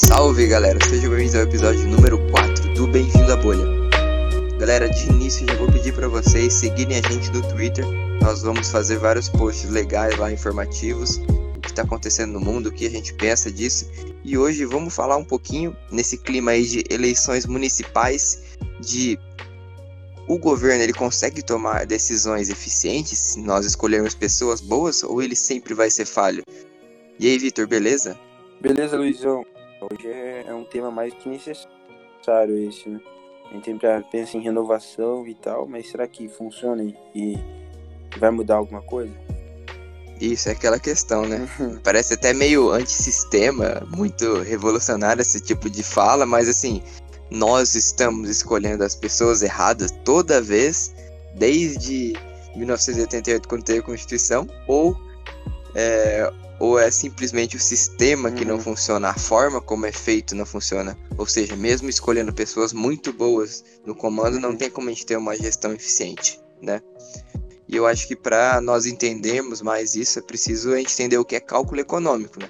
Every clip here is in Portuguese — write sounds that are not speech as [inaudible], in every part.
Salve galera, sejam bem-vindos ao episódio número 4 do Bem-vindo à Bolha. Galera, de início já vou pedir para vocês seguirem a gente no Twitter. Nós vamos fazer vários posts legais lá, informativos, o que está acontecendo no mundo, o que a gente pensa disso. E hoje vamos falar um pouquinho nesse clima aí de eleições municipais, de o governo ele consegue tomar decisões eficientes se nós escolhermos pessoas boas ou ele sempre vai ser falho? E aí, Vitor, beleza? Beleza, Luizão. Hoje é, é um tema mais que necessário esse, né? A gente sempre pensa em renovação e tal, mas será que funciona e vai mudar alguma coisa? Isso é aquela questão, né? [laughs] Parece até meio antissistema, muito revolucionário esse tipo de fala, mas assim, nós estamos escolhendo as pessoas erradas toda vez, desde 1988, quando teve a Constituição, ou é, ou é simplesmente o sistema que uhum. não funciona, a forma como é feito não funciona. Ou seja, mesmo escolhendo pessoas muito boas no comando, não tem como a gente ter uma gestão eficiente, né? E eu acho que para nós entendermos mais isso, é preciso a gente entender o que é cálculo econômico, né?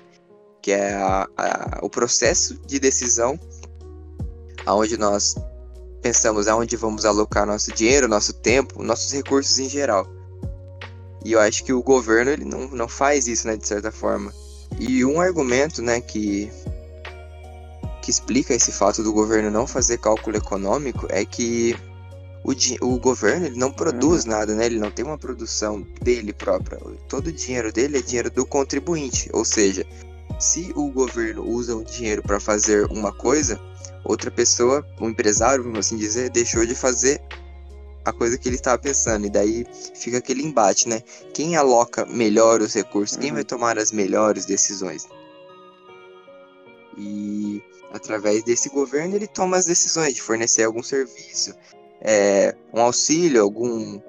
Que é a, a, o processo de decisão aonde nós pensamos aonde vamos alocar nosso dinheiro, nosso tempo, nossos recursos em geral. E eu acho que o governo ele não, não faz isso, né, de certa forma. E um argumento, né, que que explica esse fato do governo não fazer cálculo econômico é que o, o governo ele não produz uhum. nada, né? Ele não tem uma produção dele própria. Todo o dinheiro dele é dinheiro do contribuinte. Ou seja, se o governo usa o dinheiro para fazer uma coisa, outra pessoa, um empresário, vamos assim dizer, deixou de fazer a coisa que ele estava pensando. E daí fica aquele embate, né? Quem aloca melhor os recursos? Quem vai uhum. tomar as melhores decisões? E através desse governo ele toma as decisões de fornecer algum serviço, é, um auxílio, algum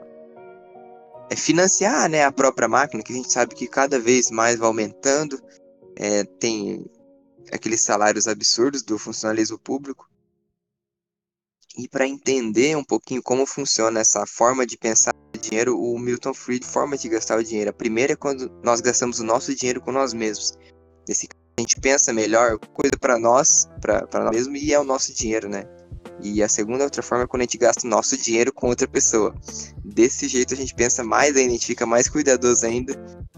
é financiar né, a própria máquina, que a gente sabe que cada vez mais vai aumentando. É, tem aqueles salários absurdos do funcionalismo público. E para entender um pouquinho como funciona essa forma de pensar o dinheiro, o Milton Fried forma de gastar o dinheiro. A primeira é quando nós gastamos o nosso dinheiro com nós mesmos. Nesse caso, a gente pensa melhor, coisa para nós, para nós mesmos, e é o nosso dinheiro, né? E a segunda outra forma é quando a gente gasta o nosso dinheiro com outra pessoa. Desse jeito a gente pensa mais ainda, a gente fica mais cuidadoso ainda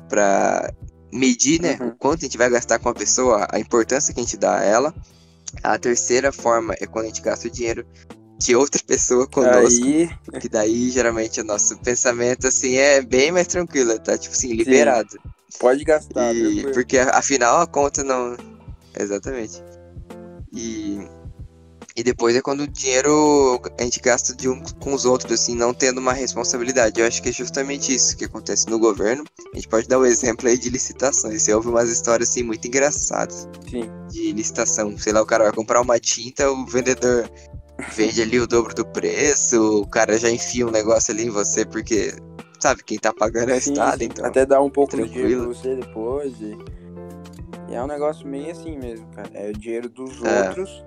para medir, né, uhum. o quanto a gente vai gastar com a pessoa, a importância que a gente dá a ela. A terceira forma é quando a gente gasta o dinheiro de outra pessoa conosco. Aí... Que daí, geralmente, o nosso pensamento, assim, é bem mais tranquilo, tá? Tipo assim, liberado. Sim. Pode gastar. E... Porque, afinal, a conta não... Exatamente. E... E depois é quando o dinheiro a gente gasta de um com os outros, assim, não tendo uma responsabilidade. Eu acho que é justamente isso que acontece no governo. A gente pode dar o um exemplo aí de licitações. Você ouve umas histórias, assim, muito engraçadas. Sim. De licitação. Sei lá, o cara vai comprar uma tinta, o vendedor vende ali o dobro do preço, o cara já enfia um negócio ali em você, porque sabe, quem tá pagando é o Estado, então. Até dá um pouco tranquilo. de dinheiro pra você depois. E... e... é um negócio meio assim mesmo, cara. É o dinheiro dos é. outros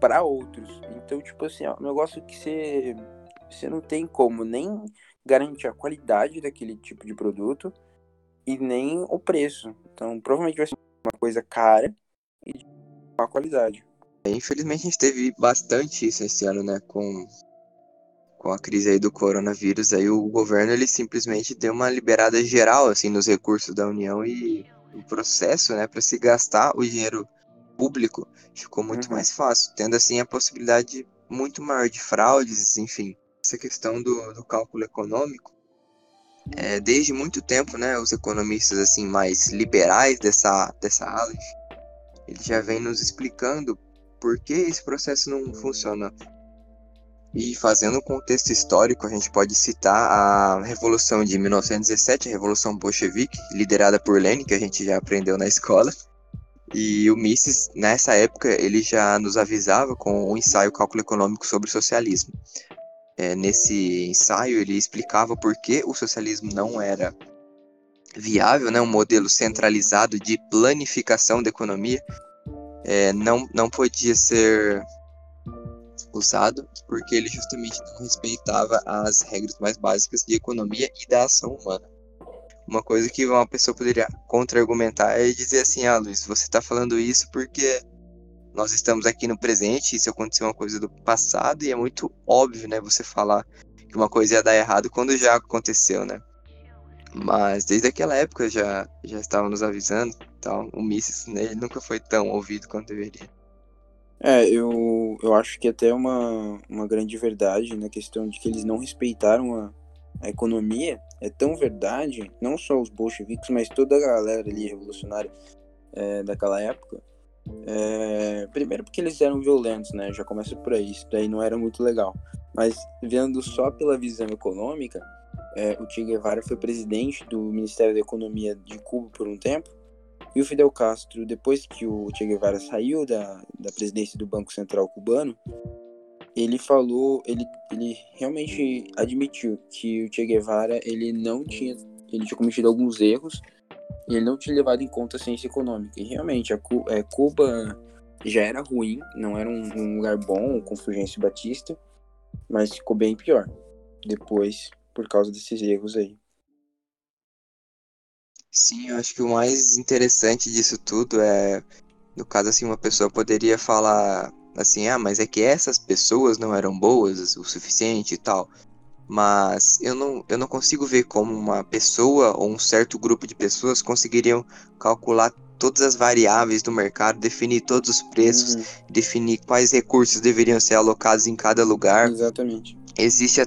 para outros. Então, tipo assim, é um negócio que você, você não tem como nem garantir a qualidade daquele tipo de produto e nem o preço. Então, provavelmente vai ser uma coisa cara e de má qualidade. Infelizmente a gente teve bastante isso esse ano, né, com, com a crise aí do coronavírus, aí o governo ele simplesmente deu uma liberada geral assim nos recursos da União e o processo, né, para se gastar o dinheiro público ficou muito uhum. mais fácil, tendo assim a possibilidade muito maior de fraudes, enfim. Essa questão do, do cálculo econômico, é, desde muito tempo, né, os economistas assim mais liberais dessa dessa ala, ele já vem nos explicando por que esse processo não funciona. E fazendo um contexto histórico, a gente pode citar a Revolução de 1917, a Revolução Bolchevique, liderada por Lenin, que a gente já aprendeu na escola. E o Mises, nessa época, ele já nos avisava com o ensaio Cálculo Econômico sobre o Socialismo. É, nesse ensaio, ele explicava por que o socialismo não era viável, né, um modelo centralizado de planificação da economia, é, não, não podia ser usado porque ele justamente não respeitava as regras mais básicas de economia e da ação humana. Uma coisa que uma pessoa poderia contra-argumentar é dizer assim, ah, Luiz, você está falando isso porque nós estamos aqui no presente, isso aconteceu uma coisa do passado, e é muito óbvio, né, você falar que uma coisa ia dar errado quando já aconteceu, né? Mas desde aquela época já, já estavam nos avisando tal. O Mises, né, nunca foi tão ouvido quanto deveria. É, eu, eu acho que até uma, uma grande verdade na questão de que eles não respeitaram a, a economia é tão verdade, não só os bolcheviques, mas toda a galera ali revolucionária é, daquela época. É, primeiro porque eles eram violentos, né? Já começa por aí, isso daí não era muito legal. Mas vendo só pela visão econômica, é, o Che Guevara foi presidente do Ministério da Economia de Cuba por um tempo, e o Fidel Castro, depois que o Che Guevara saiu da, da presidência do Banco Central cubano, ele falou, ele, ele realmente admitiu que o Che Guevara ele não tinha, ele tinha cometido alguns erros e ele não tinha levado em conta a ciência econômica. E realmente, a é, Cuba já era ruim, não era um, um lugar bom com Fulgêncio Batista, mas ficou bem pior depois por causa desses erros aí. Sim, eu acho que o mais interessante disso tudo é, no caso assim, uma pessoa poderia falar assim, ah, mas é que essas pessoas não eram boas o suficiente e tal. Mas eu não, eu não consigo ver como uma pessoa ou um certo grupo de pessoas conseguiriam calcular todas as variáveis do mercado, definir todos os preços, uhum. definir quais recursos deveriam ser alocados em cada lugar. Exatamente. Existe,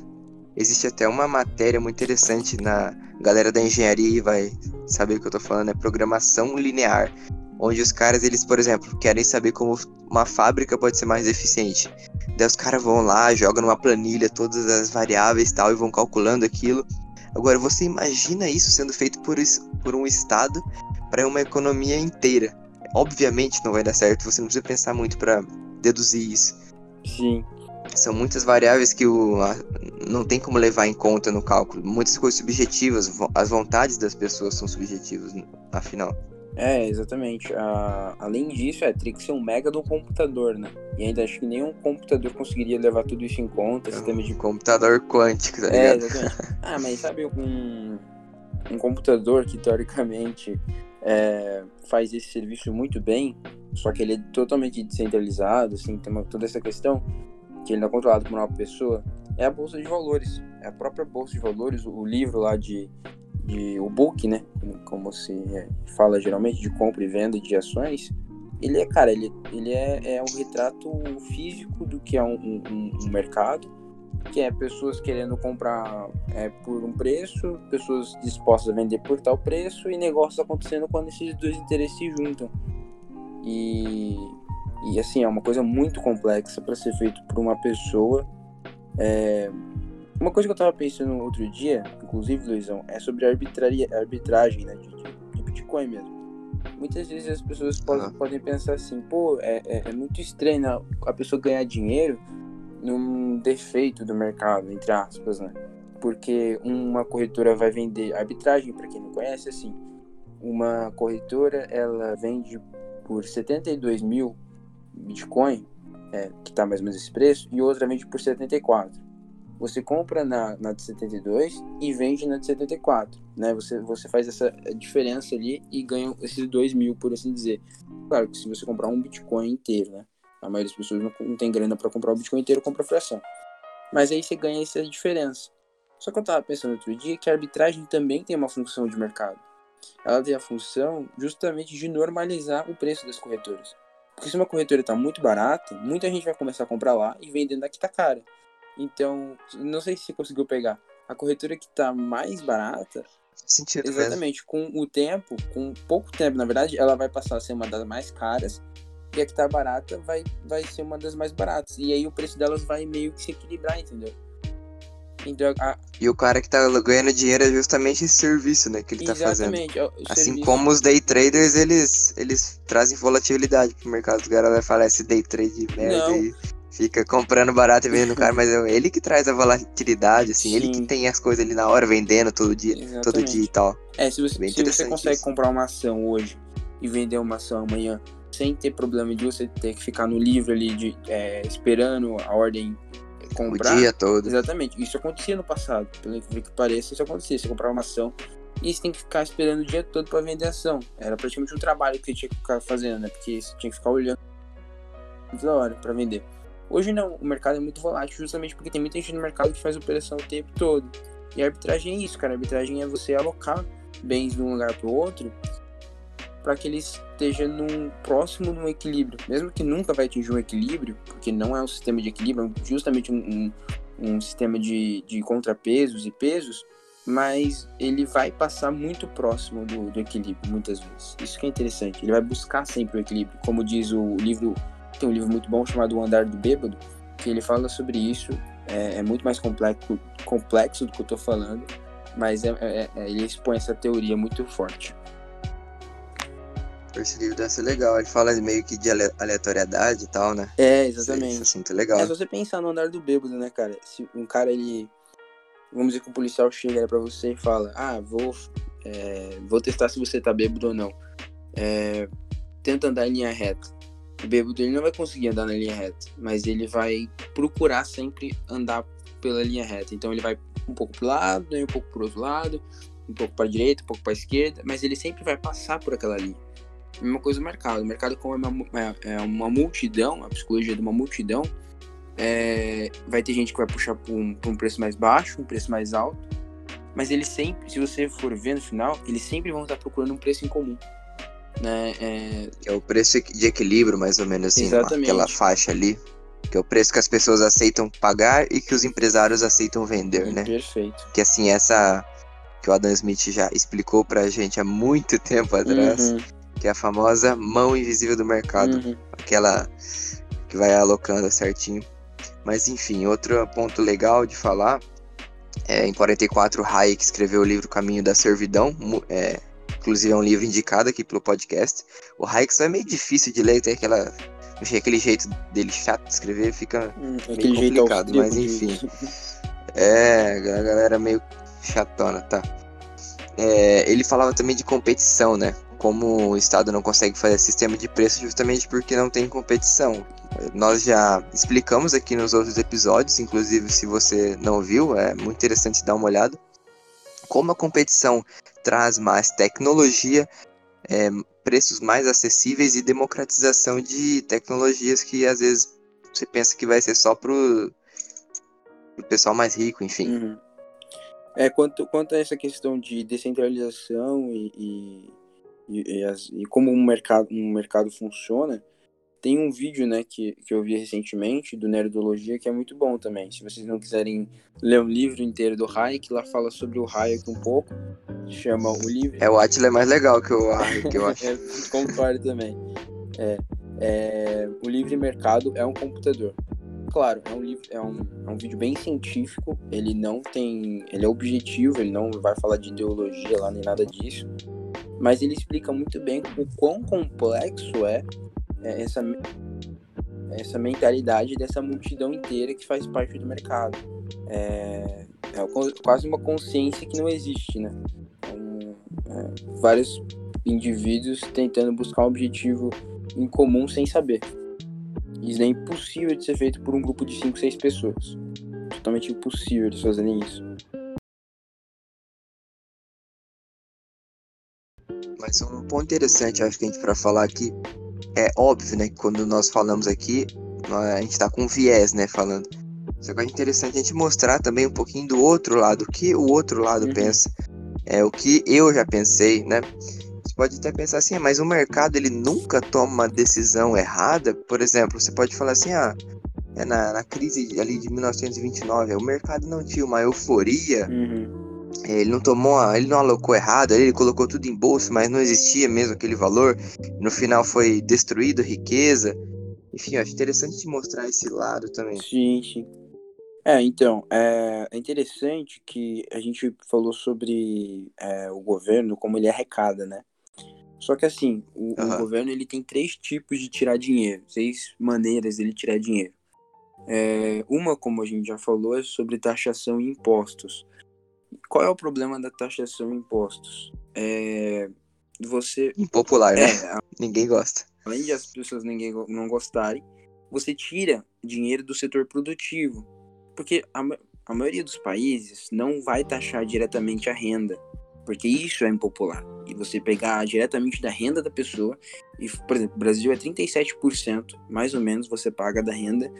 existe até uma matéria muito interessante na galera da engenharia vai saber o que eu tô falando, é programação linear onde os caras, eles, por exemplo, querem saber como uma fábrica pode ser mais eficiente. Daí os caras vão lá, jogam numa planilha todas as variáveis e tal, e vão calculando aquilo. Agora, você imagina isso sendo feito por, por um Estado para uma economia inteira. Obviamente não vai dar certo, você não precisa pensar muito para deduzir isso. Sim. São muitas variáveis que o, a, não tem como levar em conta no cálculo. Muitas coisas subjetivas, as vontades das pessoas são subjetivas, afinal. É, exatamente. Ah, além disso, é, teria que ser um mega do computador, né? E ainda acho que nenhum computador conseguiria levar tudo isso em conta, é sistema de... Computador quântico, tá ligado? É, exatamente. [laughs] ah, mas sabe um, um computador que, teoricamente, é, faz esse serviço muito bem, só que ele é totalmente descentralizado, assim, tem uma, toda essa questão, que ele não é controlado por uma pessoa, é a Bolsa de Valores. É a própria Bolsa de Valores, o livro lá de de o book, né, como se fala geralmente de compra e venda de ações, ele é, cara, ele, ele é, é um retrato físico do que é um, um, um mercado, que é pessoas querendo comprar é, por um preço, pessoas dispostas a vender por tal preço e negócios acontecendo quando esses dois interesses se juntam. E, e assim, é uma coisa muito complexa para ser feito por uma pessoa. É, uma coisa que eu tava pensando outro dia, inclusive, Luizão, é sobre a arbitragem né, de, de, Bitcoin mesmo. Muitas vezes as pessoas podem, uhum. podem pensar assim, pô, é, é, é, muito estranho né, a pessoa ganhar dinheiro num defeito do mercado, entre aspas, né? Porque uma corretora vai vender arbitragem, para quem não conhece, assim, uma corretora ela vende por 72 mil Bitcoin, é, que tá mais ou menos esse preço, e outra vende por 74 você compra na, na de 72 e vende na de 74, né? Você, você faz essa diferença ali e ganha esses 2 mil, por assim dizer. Claro que se você comprar um Bitcoin inteiro, né? A maioria das pessoas não, não tem grana para comprar o Bitcoin inteiro, compra fração. Mas aí você ganha essa diferença. Só que eu tava pensando outro dia que a arbitragem também tem uma função de mercado. Ela tem a função justamente de normalizar o preço das corretoras. Porque se uma corretora está muito barata, muita gente vai começar a comprar lá e vendendo a que está cara. Então, não sei se você conseguiu pegar. A corretora que tá mais barata. Sentido exatamente, mesmo. com o tempo, com pouco tempo, na verdade, ela vai passar a ser uma das mais caras. E a que tá barata vai, vai ser uma das mais baratas. E aí o preço delas vai meio que se equilibrar, entendeu? Então, a... E o cara que tá ganhando dinheiro é justamente esse serviço, né? Que ele Exatamente, tá fazendo. Assim serviço... como os day traders, eles, eles trazem volatilidade pro mercado. Os caras vai falar esse day trade de merda Não. e fica comprando barato e vendendo caro, [laughs] mas é ele que traz a volatilidade, assim, Sim. ele que tem as coisas ali na hora vendendo todo dia, Exatamente. todo dia e tal. É, se você, se você consegue isso. comprar uma ação hoje e vender uma ação amanhã sem ter problema de você ter que ficar no livro ali de, é, esperando a ordem comprar. O dia todo. Exatamente. Isso acontecia no passado. Pelo que pareça, isso acontecia. Você comprava uma ação e você tem que ficar esperando o dia todo para vender a ação. Era praticamente um trabalho que você tinha que ficar fazendo, né? Porque você tinha que ficar olhando muito da hora para vender. Hoje não, o mercado é muito volátil justamente porque tem muita gente no mercado que faz operação o tempo todo. E a arbitragem é isso, cara. A arbitragem é você alocar bens de um lugar para o outro para que ele esteja num próximo de um equilíbrio. Mesmo que nunca vai atingir um equilíbrio, porque não é um sistema de equilíbrio, é justamente um, um, um sistema de, de contrapesos e pesos, mas ele vai passar muito próximo do, do, equilíbrio, muitas vezes. Isso que é interessante. Ele vai buscar sempre o equilíbrio. Como diz o livro, tem um livro muito bom chamado O Andar do Bêbado, que ele fala sobre isso. É, é muito mais complexo, complexo do que eu estou falando, mas é, é, é, ele expõe essa teoria muito forte. Esse livro deve ser legal. Ele fala meio que de aleatoriedade e tal, né? É, exatamente. Esse assunto é legal. É, se você pensar no andar do bêbado, né, cara? Se um cara, ele. Vamos dizer que um policial chega pra você e fala: Ah, vou, é, vou testar se você tá bêbado ou não. É, tenta andar em linha reta. O bêbado ele não vai conseguir andar na linha reta, mas ele vai procurar sempre andar pela linha reta. Então ele vai um pouco pro lado, um pouco pro outro lado, um pouco para direita, um pouco para esquerda, mas ele sempre vai passar por aquela linha. Mesma coisa no mercado. O mercado, como é uma, é, é uma multidão, a psicologia de uma multidão, é, vai ter gente que vai puxar por um, um preço mais baixo, um preço mais alto, mas eles sempre, se você for ver no final, eles sempre vão estar procurando um preço em comum. Né? É... É o preço de equilíbrio, mais ou menos assim, Exatamente. aquela faixa ali. Que é o preço que as pessoas aceitam pagar e que os empresários aceitam vender, né? Perfeito. Que assim, essa que o Adam Smith já explicou pra gente há muito tempo atrás. Uhum que é a famosa mão invisível do mercado, uhum. aquela que vai alocando certinho. Mas enfim, outro ponto legal de falar é em 44 Hayek escreveu o livro Caminho da Servidão, é, inclusive é um livro indicado aqui pelo podcast. O Hayek só é meio difícil de ler, tem aquela aquele jeito dele chato de escrever fica hum, meio complicado, mas enfim. é, a galera meio chatona, tá? É, ele falava também de competição, né? Como o Estado não consegue fazer sistema de preço justamente porque não tem competição. Nós já explicamos aqui nos outros episódios, inclusive se você não viu, é muito interessante dar uma olhada. Como a competição traz mais tecnologia, é, preços mais acessíveis e democratização de tecnologias que às vezes você pensa que vai ser só pro, pro pessoal mais rico, enfim. Uhum. É, quanto, quanto a essa questão de descentralização e, e e, e, as, e como um mercado, um mercado funciona, tem um vídeo né, que, que eu vi recentemente do Nerdologia que é muito bom também. Se vocês não quiserem ler o livro inteiro do Hayek, lá fala sobre o Hayek um pouco. Chama o livro. É, o Atila é mais legal que o Hayek, eu [laughs] acho. é, concordo também. É, é, o livre mercado é um computador. Claro, é um livro, é um, é um vídeo bem científico. Ele não tem, ele é objetivo, ele não vai falar de ideologia lá nem nada disso mas ele explica muito bem o quão complexo é, é essa, essa mentalidade dessa multidão inteira que faz parte do mercado. É, é quase uma consciência que não existe, né? É, vários indivíduos tentando buscar um objetivo em comum sem saber. Isso é impossível de ser feito por um grupo de 5, 6 pessoas. Totalmente impossível eles fazerem isso. Mas um ponto interessante, acho que a gente para falar aqui é óbvio, né, que quando nós falamos aqui, a gente tá com viés, né, falando. Só que é interessante a gente mostrar também um pouquinho do outro lado, o que o outro lado uhum. pensa. É o que eu já pensei, né? Você pode até pensar assim, ah, mas o mercado ele nunca toma uma decisão errada. Por exemplo, você pode falar assim, ah, é na, na crise ali de 1929, o mercado não tinha uma euforia. Uhum ele não tomou, ele não alocou errado, ele colocou tudo em bolsa, mas não existia mesmo aquele valor. No final foi destruído riqueza. Enfim, acho interessante te mostrar esse lado também. Sim, sim. É, então, é, é interessante que a gente falou sobre é, o governo, como ele arrecada, né? Só que assim, o, uhum. o, governo ele tem três tipos de tirar dinheiro, seis maneiras dele tirar dinheiro. É, uma, como a gente já falou, é sobre taxação e impostos. Qual é o problema da taxação e impostos? É você impopular, né? É, [laughs] ninguém gosta. Além de as pessoas ninguém não gostarem, você tira dinheiro do setor produtivo, porque a, a maioria dos países não vai taxar diretamente a renda. Porque isso é impopular. E você pegar diretamente da renda da pessoa, e, por exemplo, o Brasil é 37%, mais ou menos, você paga da renda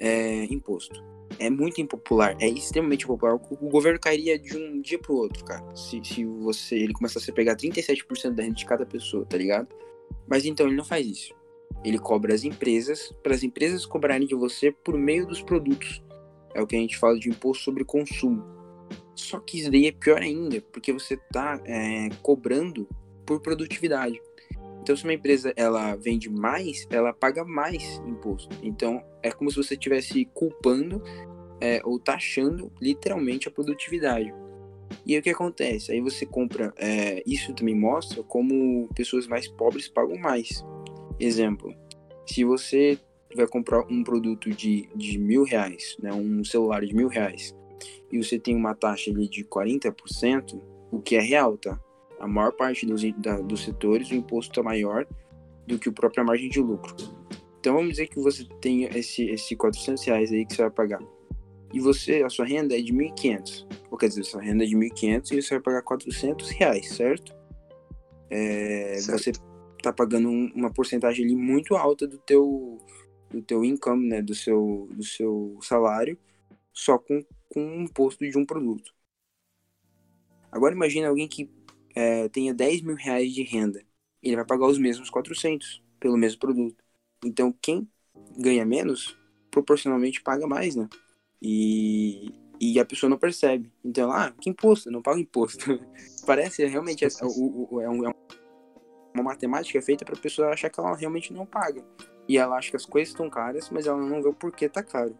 é, imposto. É muito impopular, é extremamente impopular. O governo cairia de um dia pro outro, cara. Se, se você ele começasse a pegar 37% da renda de cada pessoa, tá ligado? Mas então ele não faz isso. Ele cobra as empresas, para as empresas cobrarem de você por meio dos produtos. É o que a gente fala de imposto sobre consumo. Só que isso daí é pior ainda, porque você está é, cobrando por produtividade. Então, se uma empresa ela vende mais, ela paga mais imposto. Então, é como se você estivesse culpando é, ou taxando literalmente a produtividade. E aí o que acontece? Aí você compra. É, isso também mostra como pessoas mais pobres pagam mais. Exemplo: se você vai comprar um produto de, de mil reais, né, um celular de mil reais, e você tem uma taxa ali de 40%, o que é real, tá? A maior parte dos, da, dos setores o imposto é maior do que a própria margem de lucro. Então vamos dizer que você tem esse, esse 400 reais aí que você vai pagar. E você, a sua renda é de 1.500. Ou quer dizer, sua renda é de 1.500 e você vai pagar 400 reais, certo? É, certo. Você tá pagando um, uma porcentagem ali muito alta do teu do teu income, né, do seu do seu salário, só com com um imposto de um produto. Agora imagine alguém que é, tenha 10 mil reais de renda, ele vai pagar os mesmos 400 pelo mesmo produto. Então quem ganha menos proporcionalmente paga mais, né? E, e a pessoa não percebe. Então, ah, que imposto? Eu não pago imposto. [laughs] Parece realmente é, o, o, é, um, é uma matemática feita para a pessoa achar que ela realmente não paga. E ela acha que as coisas estão caras, mas ela não vê o porquê tá caro.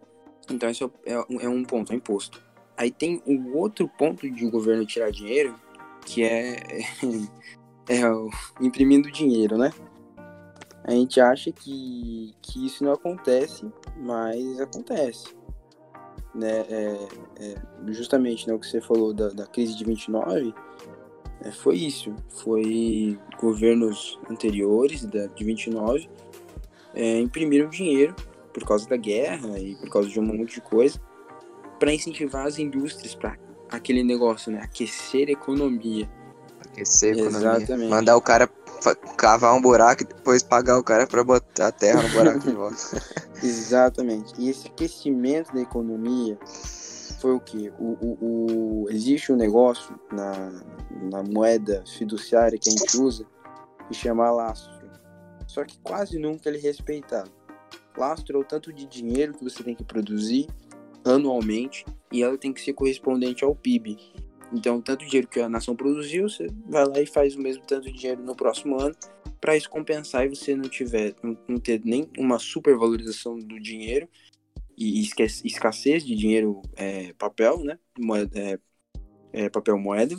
Então, esse é, é, é um ponto, é imposto. Aí tem o outro ponto de o governo tirar dinheiro, que é, é, é o, imprimindo dinheiro, né? A gente acha que, que isso não acontece, mas acontece. Né? É, é, justamente né, o que você falou da, da crise de 29, é, foi isso. Foi governos anteriores, da, de 29, é, imprimiram dinheiro por causa da guerra e por causa de um monte de coisa para incentivar as indústrias para aquele negócio, né? Aquecer economia. Aquecer a economia. Exatamente. Mandar o cara cavar um buraco e depois pagar o cara para botar a terra no buraco de volta. [laughs] Exatamente. E esse aquecimento da economia foi o que? O, o, o, existe um negócio na, na moeda fiduciária que a gente usa que chama lastro. Só que quase nunca ele é respeitado. Lastro é o tanto de dinheiro que você tem que produzir anualmente e ela tem que ser correspondente ao PIB. Então, tanto dinheiro que a nação produziu, você vai lá e faz o mesmo tanto de dinheiro no próximo ano, para isso compensar e você não tiver, não, ter nem uma supervalorização do dinheiro e escassez de dinheiro é, papel, né? Moeda, é, é, papel moeda,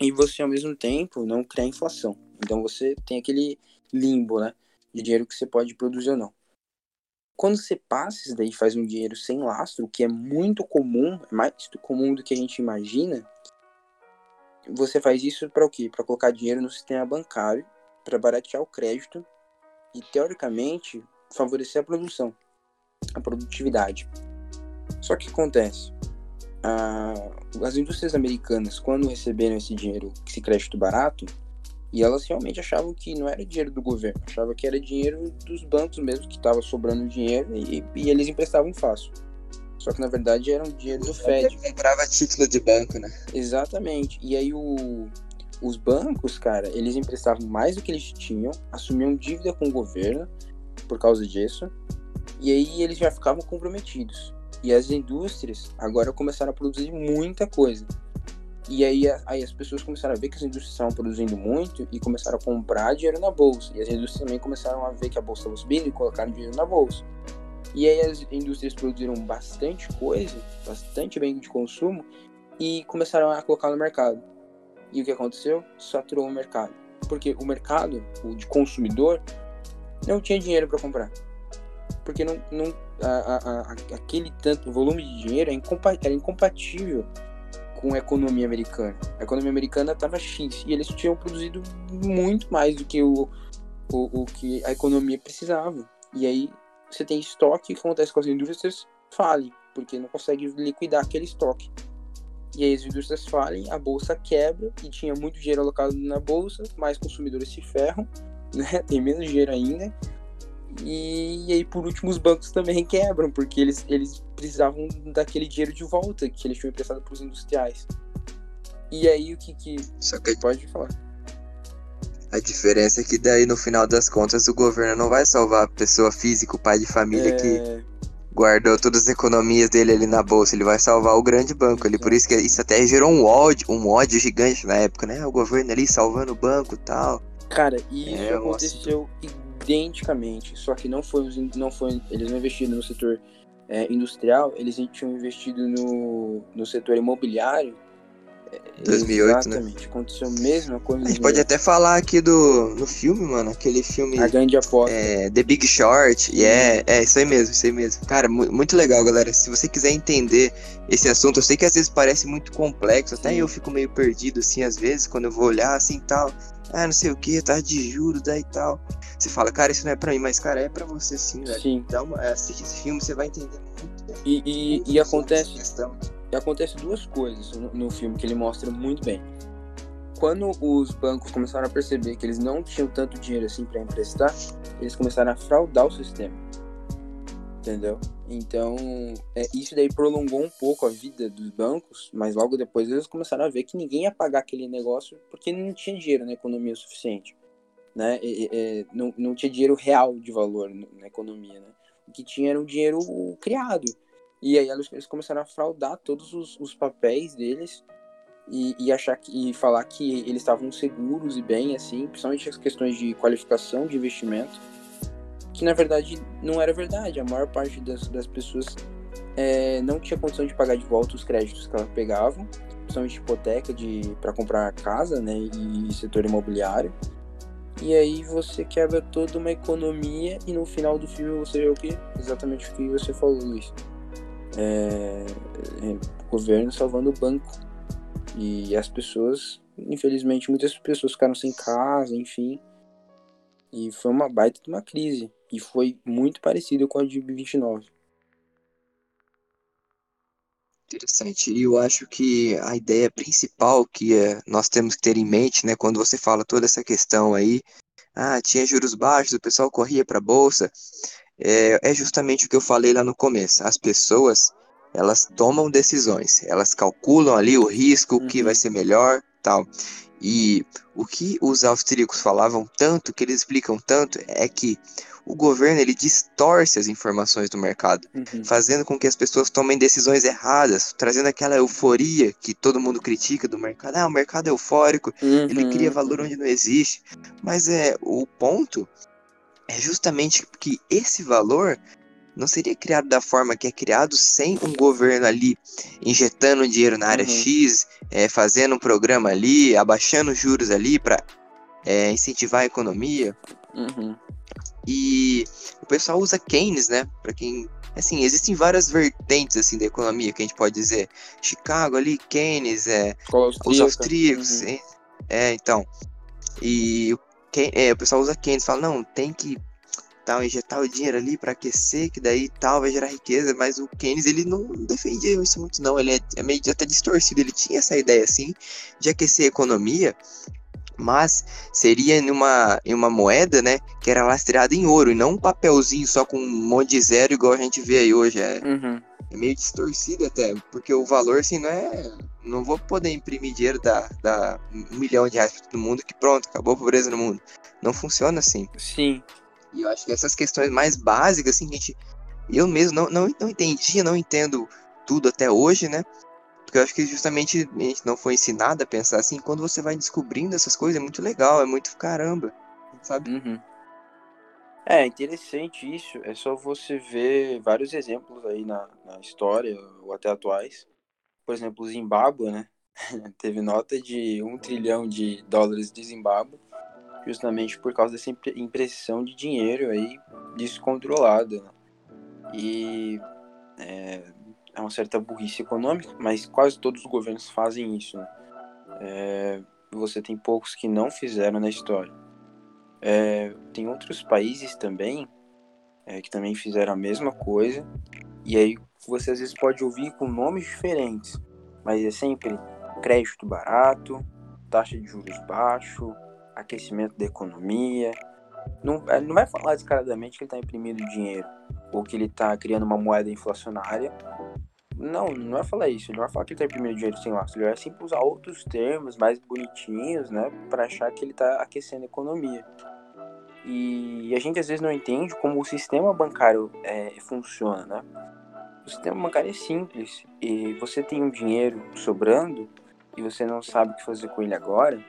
e você ao mesmo tempo não criar inflação. Então você tem aquele limbo, né? De dinheiro que você pode produzir ou não. Quando você passa isso daí faz um dinheiro sem lastro, que é muito comum, é mais comum do que a gente imagina, você faz isso para o quê? Para colocar dinheiro no sistema bancário, para baratear o crédito e, teoricamente, favorecer a produção, a produtividade. Só que acontece? Ah, as indústrias americanas, quando receberam esse dinheiro, esse crédito barato, e elas realmente achavam que não era dinheiro do governo, achavam que era dinheiro dos bancos mesmo, que estava sobrando dinheiro e, e, eles emprestavam fácil. Só que na verdade era um dinheiro do Fed. comprava título de banco, né? Exatamente. E aí o, os bancos, cara, eles emprestavam mais do que eles tinham, assumiam dívida com o governo por causa disso, e aí eles já ficavam comprometidos. E as indústrias agora começaram a produzir muita coisa. E aí, aí as pessoas começaram a ver que as indústrias estavam produzindo muito e começaram a comprar dinheiro na bolsa. E as indústrias também começaram a ver que a bolsa estava subindo e colocaram dinheiro na bolsa. E aí as indústrias produziram bastante coisa, bastante bem de consumo e começaram a colocar no mercado. E o que aconteceu? Saturou o mercado. Porque o mercado, o de consumidor, não tinha dinheiro para comprar. Porque não, não, a, a, a, aquele tanto volume de dinheiro era incompatível com a economia americana. A economia americana estava X e eles tinham produzido muito mais do que o, o, o, que a economia precisava. E aí você tem estoque, que acontece com as indústrias? Fale, porque não consegue liquidar aquele estoque. E aí as indústrias falem, a bolsa quebra e tinha muito dinheiro alocado na bolsa, mais consumidores se ferram, [laughs] né? Tem menos dinheiro ainda. E, e aí, por último, os bancos também quebram, porque eles, eles precisavam daquele dinheiro de volta que eles tinham emprestado para os industriais. E aí, o que que. Só que pode falar. A diferença é que daí, no final das contas, o governo não vai salvar a pessoa física, o pai de família é... que guardou todas as economias dele ali na bolsa. Ele vai salvar o grande banco ali. Por isso que isso até gerou um ódio, um ódio gigante na época, né? O governo ali salvando o banco e tal. Cara, e isso é, aconteceu identicamente, só que não foi, não foi eles não investiram no setor é, industrial, eles tinham investido no, no setor imobiliário 2008, Exatamente. né? Exatamente. Aconteceu a mesma coisa. A gente pode até falar aqui do no filme, mano, aquele filme. A grande aposta. É, The Big Short. E é, é isso aí mesmo, isso aí mesmo. Cara, muito legal, galera. Se você quiser entender esse assunto, eu sei que às vezes parece muito complexo, até Sim. eu fico meio perdido, assim, às vezes, quando eu vou olhar assim tal. Ah, não sei o que, tá de juros, daí tal. Você fala, cara, isso não é pra mim, mas, cara, é pra você sim, velho. Sim. Dá uma, assiste esse filme, você vai entender muito. E, e, e acontece. Questão. E acontece duas coisas no, no filme que ele mostra muito bem. Quando os bancos começaram a perceber que eles não tinham tanto dinheiro assim para emprestar, eles começaram a fraudar o sistema. Entendeu? Então, é, isso daí prolongou um pouco a vida dos bancos, mas logo depois eles começaram a ver que ninguém ia pagar aquele negócio porque não tinha dinheiro na economia o suficiente. Né? E, e, não, não tinha dinheiro real de valor na economia. Né? O que tinha era um dinheiro criado. E aí eles começaram a fraudar todos os, os papéis deles e, e, achar que, e falar que eles estavam seguros e bem, assim, principalmente as questões de qualificação de investimento, que na verdade não era verdade. A maior parte das, das pessoas é, não tinha condição de pagar de volta os créditos que elas pegavam, principalmente hipoteca de para comprar casa, né, e setor imobiliário. E aí você quebra toda uma economia e no final do filme você vê o que? Exatamente o que você falou, Luiz é, é, governo salvando o banco. E as pessoas, infelizmente, muitas pessoas ficaram sem casa, enfim. E foi uma baita de uma crise. E foi muito parecido com a de 29. Interessante. E eu acho que a ideia principal que é, nós temos que ter em mente, né, quando você fala toda essa questão aí, ah, tinha juros baixos, o pessoal corria para a bolsa, é, é justamente o que eu falei lá no começo. As pessoas, elas tomam decisões, elas calculam ali o risco, o que vai uhum. ser melhor, tal. E o que os austríacos falavam tanto, que eles explicam tanto, é que o governo ele distorce as informações do mercado, uhum. fazendo com que as pessoas tomem decisões erradas, trazendo aquela euforia que todo mundo critica do mercado. Ah, o mercado é eufórico, uhum. ele cria valor onde não existe. Mas é o ponto é justamente que esse valor não seria criado da forma que é criado sem um governo ali injetando dinheiro na área uhum. X, é, fazendo um programa ali, abaixando os juros ali para é, incentivar a economia. Uhum. E o pessoal usa Keynes, né? Para quem assim existem várias vertentes assim da economia que a gente pode dizer Chicago ali Keynes é os austríacos uhum. é então e quem, é, o pessoal usa Keynes, fala, não, tem que tal, injetar o dinheiro ali para aquecer, que daí tal vai gerar riqueza, mas o Keynes ele não defendia isso muito não, ele é, é meio até distorcido, ele tinha essa ideia assim de aquecer a economia, mas seria em uma, em uma moeda, né, que era lastreada em ouro, e não um papelzinho só com um monte de zero igual a gente vê aí hoje, é, uhum. é meio distorcido até, porque o valor assim não é não vou poder imprimir dinheiro da, da um milhão de reais para todo mundo que pronto, acabou a pobreza no mundo. Não funciona assim. Sim. E eu acho que essas questões mais básicas, assim, que a gente. Eu mesmo não, não, não entendia, não entendo tudo até hoje, né? Porque eu acho que justamente a gente não foi ensinado a pensar assim. Quando você vai descobrindo essas coisas, é muito legal, é muito caramba, sabe? Uhum. É interessante isso. É só você ver vários exemplos aí na, na história, ou até atuais, por exemplo, o Zimbábue, né? [laughs] Teve nota de um trilhão de dólares de Zimbábue, justamente por causa dessa impressão de dinheiro aí descontrolada. Né? E é, é, uma certa burrice econômica, mas quase todos os governos fazem isso. Né? É, você tem poucos que não fizeram na história. É, tem outros países também é, que também fizeram a mesma coisa. E aí você às vezes pode ouvir com nomes diferentes, mas é sempre crédito barato, taxa de juros baixo, aquecimento da economia. Não, ele não vai falar descaradamente que ele está imprimindo dinheiro ou que ele está criando uma moeda inflacionária. Não, não vai falar isso. Ele vai falar que ele está imprimindo dinheiro sem laço. Ele vai sempre usar outros termos mais bonitinhos, né, para achar que ele está aquecendo a economia. E a gente às vezes não entende como o sistema bancário é, funciona, né? O sistema bancário é simples e você tem um dinheiro sobrando e você não sabe o que fazer com ele agora,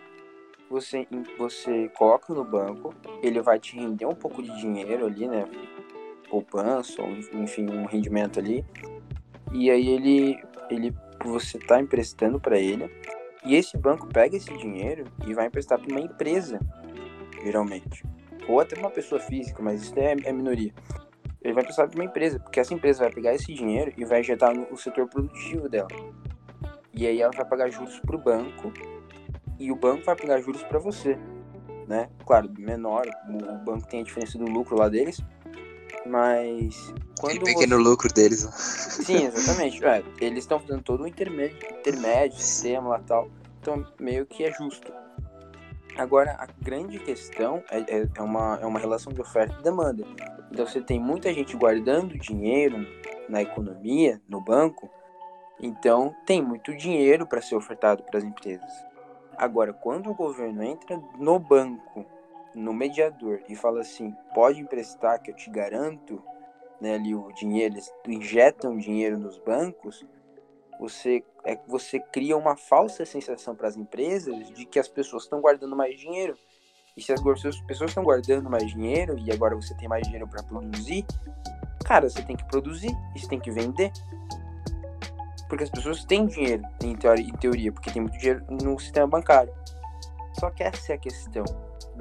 você, você coloca no banco, ele vai te render um pouco de dinheiro ali, né? Poupança, ou enfim, um rendimento ali. E aí ele, ele você está emprestando para ele. E esse banco pega esse dinheiro e vai emprestar para uma empresa, geralmente. Ou até uma pessoa física, mas isso é, é minoria. Ele vai emprestar para uma empresa, porque essa empresa vai pegar esse dinheiro e vai injetar no setor produtivo dela. E aí ela vai pagar juros para o banco e o banco vai pagar juros para você, né? Claro, menor, o banco tem a diferença do lucro lá deles, mas quando Aquele pequeno você... lucro deles. Sim, exatamente. [laughs] É, eles estão fazendo todo o intermédio, intermédio, sistema lá tal, então meio que é justo. Agora, a grande questão é, é, é, uma, é uma relação de oferta e demanda. Então, você tem muita gente guardando dinheiro na economia, no banco, então, tem muito dinheiro para ser ofertado para as empresas. Agora, quando o governo entra no banco, no mediador, e fala assim: pode emprestar que eu te garanto né, ali o dinheiro, eles injetam dinheiro nos bancos, você, é, você cria uma falsa sensação para as empresas de que as pessoas estão guardando mais dinheiro. E se as pessoas estão guardando mais dinheiro e agora você tem mais dinheiro para produzir, cara, você tem que produzir, você tem que vender porque as pessoas têm dinheiro, em teoria, porque tem muito dinheiro no sistema bancário. Só que essa é a questão.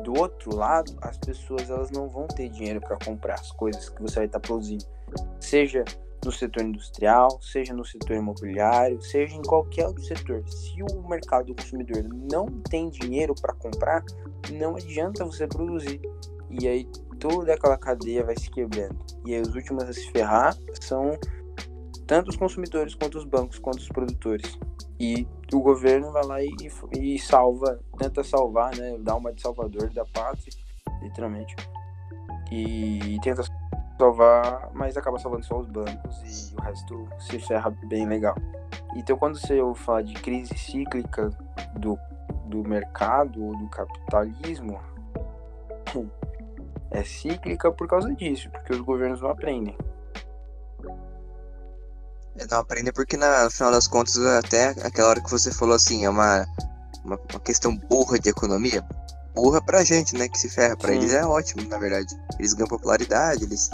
Do outro lado, as pessoas elas não vão ter dinheiro para comprar as coisas que você vai estar produzindo, seja no setor industrial, seja no setor imobiliário, seja em qualquer outro setor. Se o mercado do consumidor não tem dinheiro para comprar, não adianta você produzir. E aí toda aquela cadeia vai se quebrando. E aí os últimos a se ferrar são tanto os consumidores quanto os bancos, quanto os produtores. E o governo vai lá e, e salva, tenta salvar, né, dá uma de salvador da pátria, literalmente. E tenta salvar, mas acaba salvando só os bancos e o resto se ferra bem legal. Então, quando você ouve falar de crise cíclica do, do mercado ou do capitalismo, [laughs] é cíclica por causa disso, porque os governos não aprendem. Não aprende porque na, no final das contas, até aquela hora que você falou assim, é uma, uma, uma questão burra de economia. Burra pra gente, né? Que se ferra. Pra Sim. eles é ótimo, na verdade. Eles ganham popularidade, eles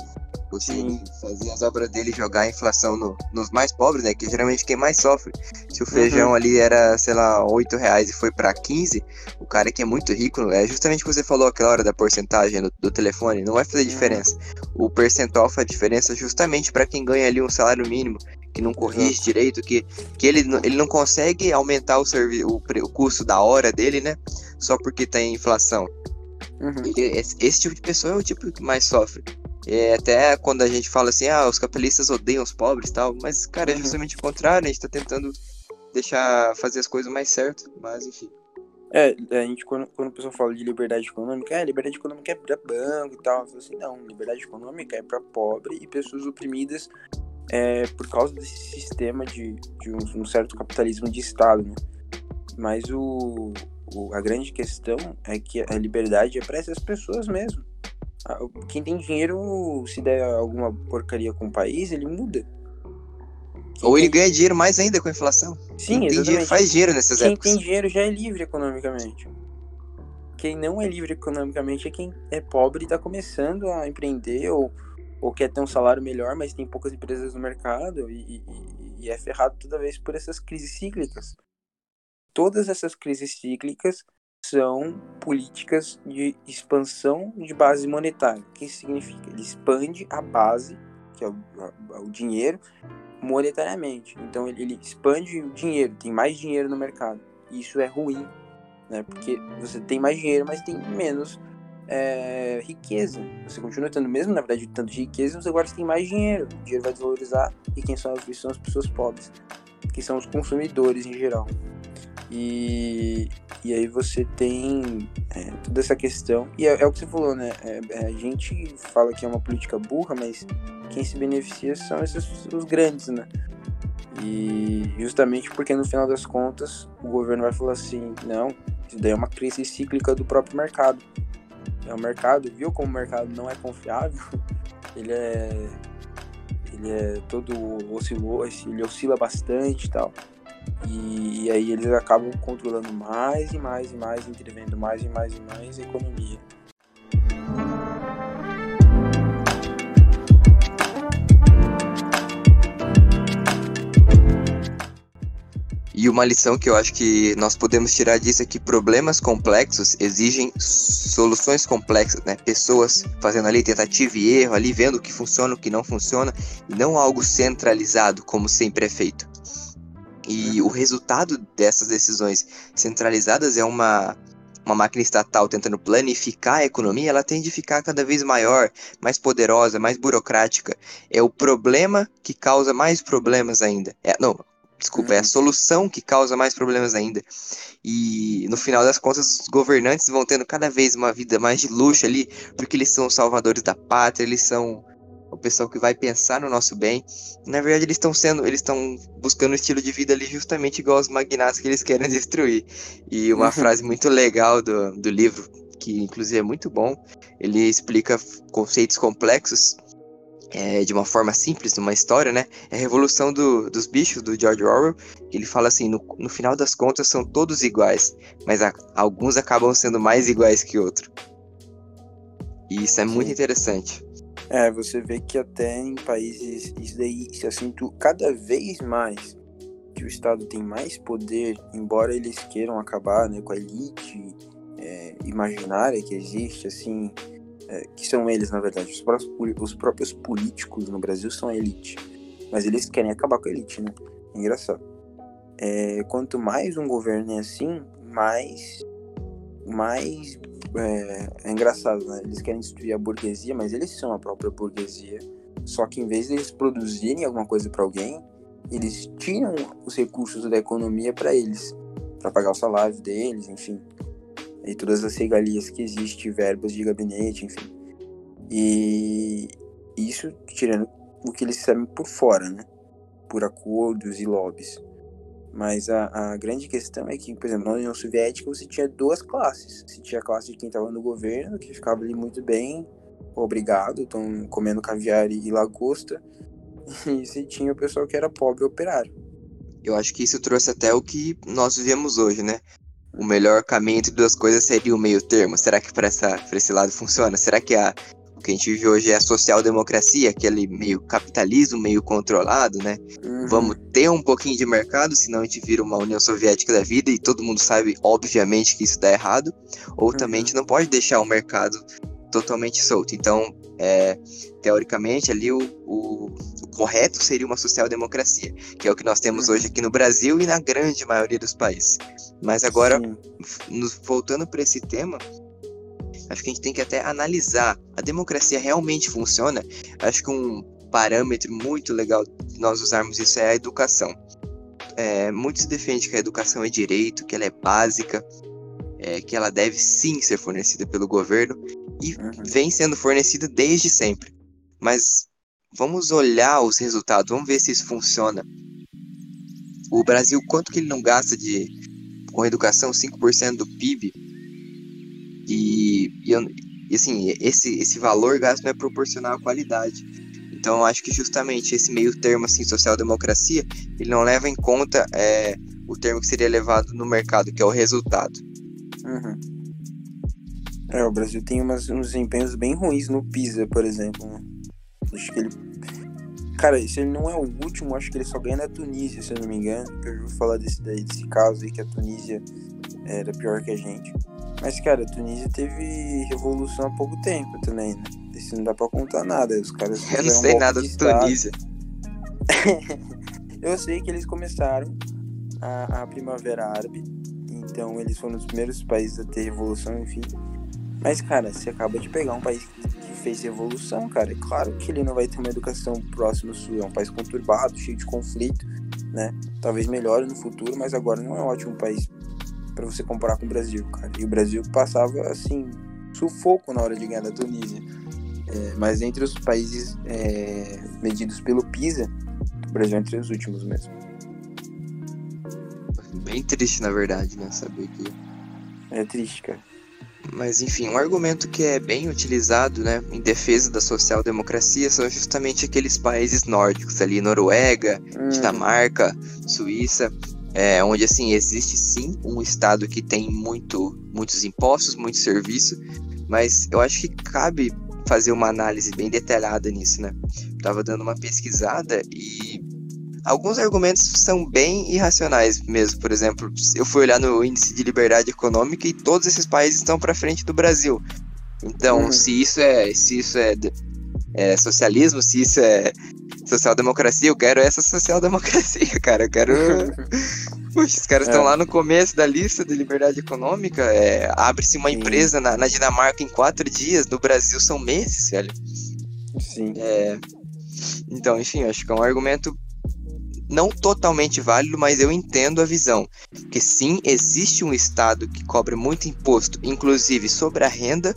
conseguem fazer as obras deles jogar a inflação no, nos mais pobres, né? Que geralmente quem mais sofre. Se o uhum. feijão uhum. ali era, sei lá, 8 reais e foi para 15, o cara que é muito rico, é justamente o que você falou aquela hora da porcentagem do, do telefone, não vai fazer uhum. diferença. O percentual faz diferença justamente para quem ganha ali um salário mínimo que não corrige Exato. direito, que, que ele, ele não consegue aumentar o, servi o, o custo da hora dele, né? Só porque tem inflação. Uhum. esse, esse, tipo de pessoa é o tipo que mais sofre. É, até quando a gente fala assim, ah, os capitalistas odeiam os pobres e tal, mas, cara, é uhum. justamente o contrário, a gente tá tentando deixar fazer as coisas mais certo, mas enfim. É, a gente, quando, quando a pessoa fala de liberdade econômica, é, liberdade econômica é pra banco e tal, assim, não, liberdade econômica é para pobre e pessoas oprimidas é, por causa desse sistema de, de um, um, certo capitalismo de Estado, né? Mas o, o, a grande questão é que a liberdade é para essas pessoas mesmo. Quem tem dinheiro, se der alguma porcaria com o país, ele muda. Quem Ou ele tem... ganha dinheiro mais ainda com a inflação. Sim, Quem tem dinheiro faz dinheiro nessas quem épocas. Quem tem dinheiro já é livre economicamente. Quem não é livre economicamente é quem é pobre e está começando a empreender ou ou quer ter um salário melhor, mas tem poucas empresas no mercado e, e, e, é ferrado toda vez por essas crises cíclicas. Todas essas crises cíclicas são políticas de expansão de base monetária. O que isso significa? Ele expande a base, que é o, a, o dinheiro, monetariamente. Então ele, ele expande o dinheiro, tem mais dinheiro no mercado. E isso é ruim, né? Porque você tem mais dinheiro, mas tem menos é, riqueza. Você continua tendo mesmo, na verdade, tanto de riqueza, mas agora você tem mais dinheiro. O dinheiro vai desvalorizar e quem são são as pessoas pobres. que são os consumidores em geral. E, e aí você tem é, toda essa questão. E é, é, o que você falou, né? É, é, a gente fala que é uma política burra, mas quem se beneficia são esses os grandes, né? E justamente porque no final das contas o governo vai falar assim, não, isso daí é uma crise cíclica do próprio mercado. É o mercado, viu como o mercado não é confiável? [laughs] Ele é ele é todo oscilou, ele oscila bastante e tal. E, e, aí eles acabam controlando mais e mais e mais, intervendo mais e mais e mais a economia. E uma lição que eu acho que nós podemos tirar disso é que problemas complexos exigem soluções complexas, né? Pessoas fazendo ali tentativa e erro, ali vendo o que funciona, o que não funciona, e não algo centralizado, como sempre é feito. E o resultado dessas decisões centralizadas é uma, uma máquina estatal tentando planificar a economia, ela tende a ficar cada vez maior, mais poderosa, mais burocrática. É o problema que causa mais problemas ainda. É, não, Desculpa, é a uhum. solução que causa mais problemas ainda. E no final das contas, os governantes vão tendo cada vez uma vida mais de luxo ali, porque eles são os salvadores da pátria, eles são o pessoal que vai pensar no nosso bem. Na verdade, eles estão sendo, eles estão buscando um estilo de vida ali justamente igual aos magnatas que eles querem [laughs] destruir. E uma uhum. frase muito legal do, do livro, que inclusive é muito bom, ele explica conceitos complexos é, de uma forma simples, numa história, né? É a Revolução do, dos Bichos, do George Orwell. Ele fala assim: no, no final das contas são todos iguais, mas a, alguns acabam sendo mais iguais que outros. E isso é Sim. muito interessante. É, você vê que até em países isso daí se acentua cada vez mais que o Estado tem mais poder, embora eles queiram acabar né, com a elite é, imaginária que existe, assim, é, que são eles, na verdade, os próprios, os próprios políticos no Brasil são elite. Mas eles querem acabar com a elite, né? É engraçado. É, quanto mais um governo é assim, mais. mais. É, é, engraçado, né? Eles querem destruir a burguesia, mas eles são a própria burguesia. Só que em vez de eles produzirem alguma coisa para alguém, eles tiram os recursos da economia para eles, para pagar o salário deles, enfim e todas as regalias que existem, verbas de gabinete, enfim. E isso tirando o que eles recebem por fora, né? Por acordos e lobbies. Mas a, a grande questão é que, por exemplo, na União Soviética você tinha duas classes. Você tinha a classe de quem estava no governo, que ficava ali muito bem, obrigado, estão comendo caviar e lagosta. [laughs] E você tinha o pessoal que era pobre operário. Eu acho que isso trouxe até o que nós vivemos hoje, né? O melhor caminho entre duas coisas seria o meio termo? Será que para esse lado funciona? Será que a, o que a gente vive hoje é a social-democracia, aquele meio capitalismo, meio controlado, né? Uhum. Vamos ter um pouquinho de mercado, senão a gente vira uma União Soviética da vida e todo mundo sabe, obviamente, que isso dá errado. Ou uhum. também a gente não pode deixar o mercado totalmente solto. Então, é, teoricamente, ali o, o, o, correto seria uma social-democracia, que é o que nós temos hoje aqui no Brasil e na grande maioria dos países. Mas agora, nos, voltando para esse tema, acho que a gente tem que até analisar: a democracia realmente funciona? Acho que um parâmetro muito legal de nós usarmos isso é a educação. É, muitos defendem que a educação é direito, que ela é básica, é, que ela deve sim ser fornecida pelo governo e uhum. vem sendo fornecida desde sempre. Mas vamos olhar os resultados, vamos ver se isso funciona. O Brasil, quanto que ele não gasta de com educação? 5% do PIB. E, e, e, assim, esse, esse valor gasto não é proporcional à qualidade. Então, acho que justamente esse meio termo, assim, social-democracia, ele não leva em conta é, o termo que seria levado no mercado, que é o resultado. Uhum. É, o Brasil tem umas, uns desempenhos bem ruins no PISA, por exemplo. Né? Acho que ele. Cara, se ele não é o último, acho que ele só ganha na Tunísia, se eu não me engano. Eu já ouvi falar desse, daí, desse caso aí que a Tunísia era pior que a gente. Mas, cara, a Tunísia teve revolução há pouco tempo também, né? Isso não dá pra contar nada. Os caras. Eu não sei nada de Tunísia. [laughs] eu sei que eles começaram a, a Primavera Árabe então eles foram os primeiros países a ter revolução, enfim. Mas, cara, você acaba de pegar um país que fez revolução, cara. É claro que ele não vai ter uma educação próxima sua. É um país conturbado, cheio de conflito, né? talvez melhore no futuro, mas agora não é um ótimo país para você comparar com o Brasil, cara. E o Brasil passava assim sufoco na hora de ganhar da Tunísia. É, mas entre os países é, medidos pelo PISA, o Brasil é entre os últimos mesmo. Bem triste, na verdade, né? Saber que. É triste, cara. Mas enfim, um argumento que é bem utilizado né, em defesa da social-democracia são justamente aqueles países nórdicos ali, Noruega, hum. Dinamarca, Suíça, é, onde assim existe sim um estado que tem muito, muitos impostos, muito serviço, mas eu acho que cabe fazer uma análise bem detalhada nisso, né? Tava dando uma pesquisada e alguns argumentos são bem irracionais mesmo. Por exemplo, eu fui olhar no índice de liberdade econômica e todos esses países estão para frente do Brasil. Então, uhum. se isso é, se isso é, é socialismo, se isso é social-democracia, eu quero essa social-democracia, [laughs] cara. Eu quero. [laughs] Puxa, os caras estão é. lá no começo da lista de liberdade econômica. É, Abre-se uma Sim. empresa na, na, Dinamarca em quatro dias, no Brasil são meses, velho. Sim. É, então, enfim, acho que é um argumento não totalmente válido, mas eu entendo a visão. Que sim, existe um Estado que cobra muito imposto, inclusive sobre a renda,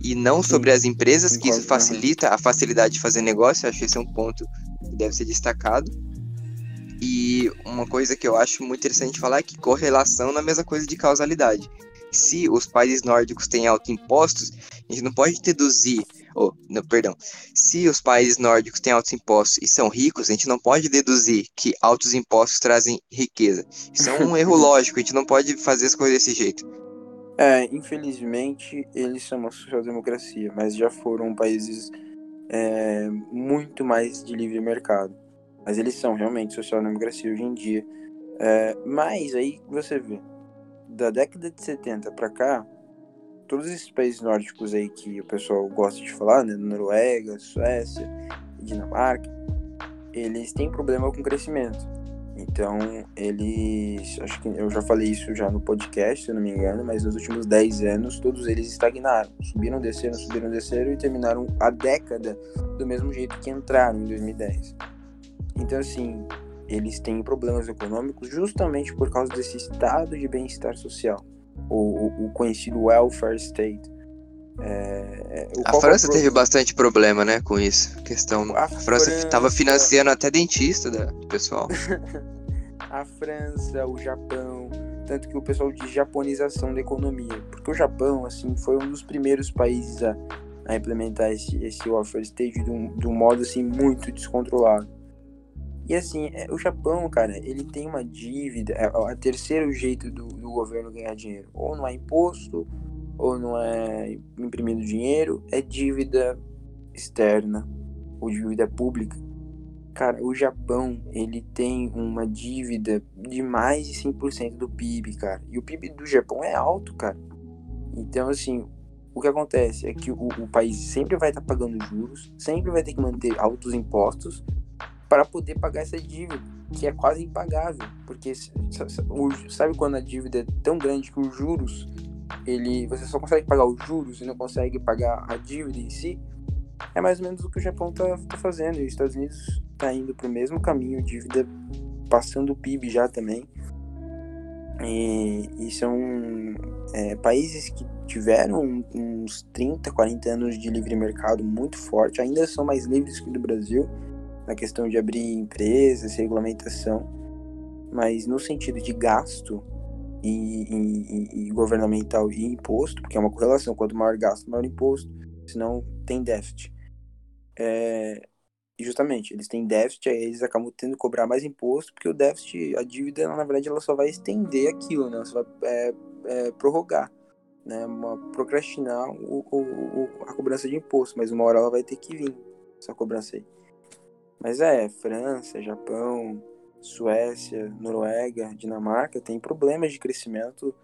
e não sobre as empresas, que isso facilita a facilidade de fazer negócio. Acho que esse é um ponto que deve ser destacado. E uma coisa que eu acho muito interessante falar é que correlação não é a mesma coisa de causalidade. Se os países nórdicos têm altos impostos, a gente não pode deduzir oh, não, perdão, se os países nórdicos têm altos impostos e são ricos, a gente não pode deduzir que altos impostos trazem riqueza. Isso é um [laughs] erro lógico, a gente não pode fazer as coisas desse jeito. É, infelizmente eles são uma social-democracia, mas já foram países é, muito mais de livre mercado. Mas eles são realmente social-democracia hoje em dia. É, mas aí você vê, da década de 70 para cá, todos esses países nórdicos aí que o pessoal gosta de falar, né? Noruega, Suécia, Dinamarca, eles têm problema com crescimento. Então, eles. Acho que eu já falei isso já no podcast, se eu não me engano, mas nos últimos 10 anos, todos eles estagnaram. Subiram, desceram, subiram, desceram e terminaram a década do mesmo jeito que entraram em 2010. Então, assim, eles têm problemas econômicos justamente por causa desse estado de bem-estar social o, o conhecido welfare state. É, é a França teve bastante problema, né, com isso. A questão. A, a França estava financiando até dentista do pessoal. [laughs] a França, o Japão, tanto que o pessoal diz japonização da economia, porque o Japão, assim, foi um dos primeiros países a, a implementar esse, esse welfare state de um, de um modo assim muito descontrolado. E assim, é, o Japão, cara, ele tem uma dívida. É, o terceiro jeito do, do governo ganhar dinheiro. Ou não é imposto, ou não é imprimindo dinheiro, é dívida externa, ou dívida pública. Cara, o Japão, ele tem uma dívida de mais de 100% do PIB, cara. E o PIB do Japão é alto, cara. Então, assim, o que acontece é que o, o país sempre vai estar tá pagando juros, sempre vai ter que manter altos impostos, para poder pagar essa dívida, que é quase impagável, porque sabe quando a dívida é tão grande que os juros, ele você só consegue pagar os juros e não consegue pagar a dívida em si? É mais ou menos o que o Japão está tá fazendo, e os Estados Unidos está indo para o mesmo caminho, dívida passando o PIB já também. E, e são é, países que tiveram uns 30, 40 anos de livre mercado muito forte, ainda são mais livres que o do Brasil, na questão de abrir empresas, regulamentação, mas no sentido de gasto e, e, e, governamental e imposto, porque é uma correlação, quanto maior gasto, maior imposto, senão tem déficit. É, e justamente, eles têm déficit, aí eles acabam tendo que cobrar mais imposto, porque o déficit, a dívida, na verdade, ela só vai estender aquilo, né? Só vai é, é, prorrogar, né? Uma, procrastinar o, o, o, a cobrança de imposto, mas uma hora ela vai ter que vir, essa cobrança aí. Mas é, França, Japão, Suécia, Noruega, Dinamarca tem problemas de crescimento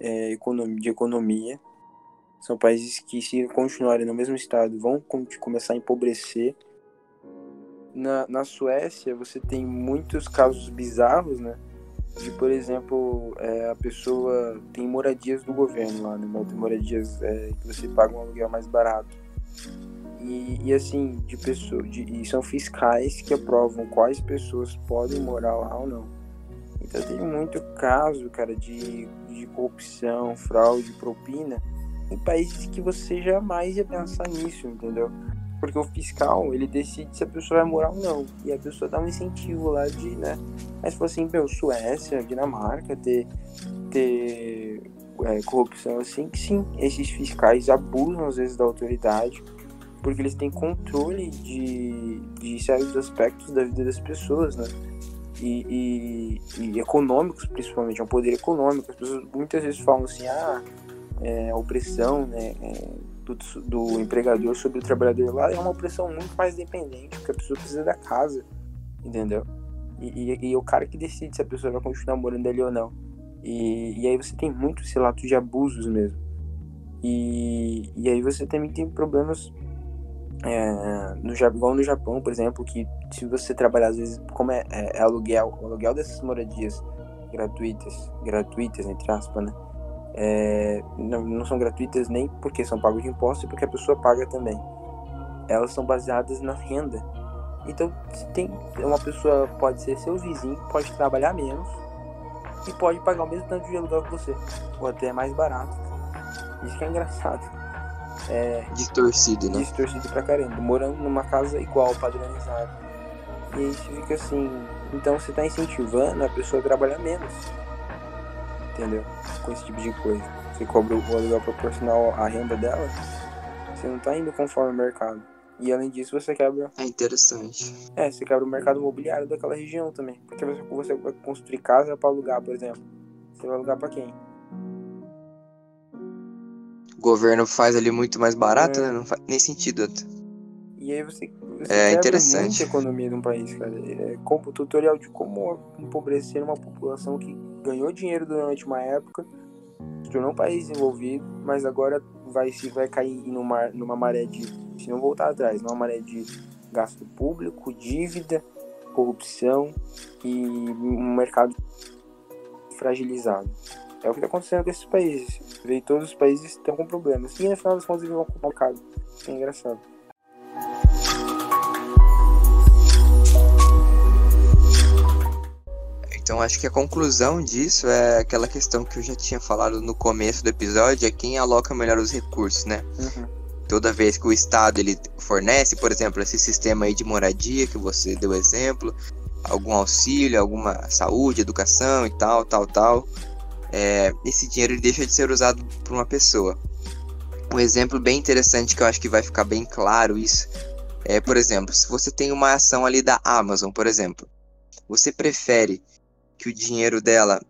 é, de economia. São países que, se continuarem no mesmo estado, vão começar a empobrecer. Na, na Suécia, você tem muitos casos bizarros, né? De, por exemplo, é, a pessoa tem moradias do governo lá, né? Moradias é, que você paga um aluguel mais barato. E, e assim, de pessoas, de, e são fiscais que aprovam quais pessoas podem morar lá ou não. Então tem muito caso, cara, de, de corrupção, fraude, propina em países que você jamais ia pensar nisso, entendeu? Porque o fiscal, ele decide se a pessoa vai morar ou não. E a pessoa dá um incentivo lá de, né? Mas se fosse assim, meu, Suécia, Dinamarca, ter, ter é, corrupção assim, que sim, esses fiscais abusam às vezes da autoridade, porque eles têm controle de, de certos aspectos da vida das pessoas, né? E, e, e, econômicos, principalmente, é um poder econômico. As pessoas muitas vezes falam assim, ah, é, a opressão né, é, do, do, empregador sobre o trabalhador lá é uma opressão muito mais dependente, porque a pessoa precisa da casa, entendeu? E, e, e o cara que decide se a pessoa vai continuar morando ali ou não. E, e aí você tem muitos relatos de abusos mesmo. E, e aí você também tem problemas é, no, igual no Japão, por exemplo, que se você trabalhar, às vezes, como é, é, é aluguel, o aluguel dessas moradias gratuitas, gratuitas, entre aspas, né? É, não, não, são gratuitas nem porque são pagos de impostos e porque a pessoa paga também. Elas são baseadas na renda. Então, tem uma pessoa pode ser seu vizinho, pode trabalhar menos e pode pagar o mesmo tanto de aluguel que você, ou até mais barato. Isso que é engraçado. É, distorcido, né? Distorcido pra caramba. Morando numa casa igual, padronizada. E aí fica assim. Então você tá incentivando a pessoa a trabalhar menos. Entendeu? Com esse tipo de coisa. Você cobra o aluguel proporcional à renda dela. Você não tá indo conforme o mercado. E além disso, você quebra. É interessante. É, você quebra o mercado imobiliário daquela região também. Porque você vai construir casa para alugar, por exemplo. Você vai alugar para quem? O governo faz ali muito mais barato, é. né? Não faz nem sentido. E aí você, você é interessante. a economia de um país, cara. É como tutorial de como empobrecer uma população que ganhou dinheiro durante uma época, se tornou um país desenvolvido, mas agora vai se vai cair numa, numa maré de se não voltar atrás, numa maré de gasto público, dívida, corrupção e um mercado fragilizado. É o que está acontecendo com esses países. Vê, todos os países estão com problemas. E no final das contas eles vão com o mercado. É engraçado. Então acho que a conclusão disso é aquela questão que eu já tinha falado no começo do episódio, é quem aloca melhor os recursos, né? Uhum toda vez que o Estado ele fornece, por exemplo, esse sistema aí de moradia que você deu exemplo, algum auxílio, alguma saúde, educação e tal, tal, tal, é, esse dinheiro ele deixa de ser usado por uma pessoa. Um exemplo bem interessante que eu acho que vai ficar bem claro isso é, por exemplo, se você tem uma ação ali da Amazon, por exemplo, você prefere que o dinheiro dela,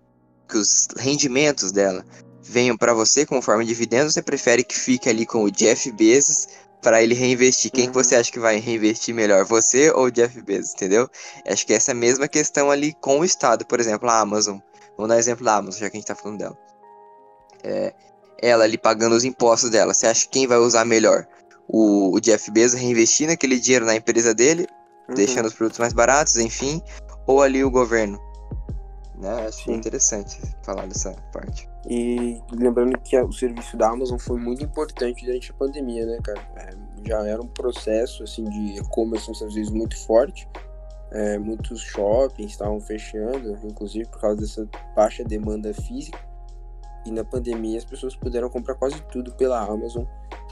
que os rendimentos dela venham para você como forma de dividendos, você prefere que fique ali com o Jeff Bezos para ele reinvestir? Quem uhum. que você acha que vai reinvestir melhor, você ou o Jeff Bezos, entendeu? Acho que essa é a mesma questão ali com o Estado, por exemplo, a Amazon. Vamos dar exemplo da Amazon, já que a gente tá falando dela. É, ela ali pagando os impostos dela, você acha que quem vai usar melhor? O, o Jeff Bezos reinvestir naquele dinheiro na empresa dele, uhum. deixando os produtos mais baratos, enfim, ou ali o governo? Né? Acho Sim. interessante falar dessa parte. E lembrando que o serviço da Amazon foi muito importante durante a pandemia, né, cara? É, já era um processo, assim, de e-commerce nos Estados Unidos muito forte. É, muitos shoppings estavam fechando, inclusive por causa dessa baixa demanda física. E na pandemia as pessoas puderam comprar quase tudo pela Amazon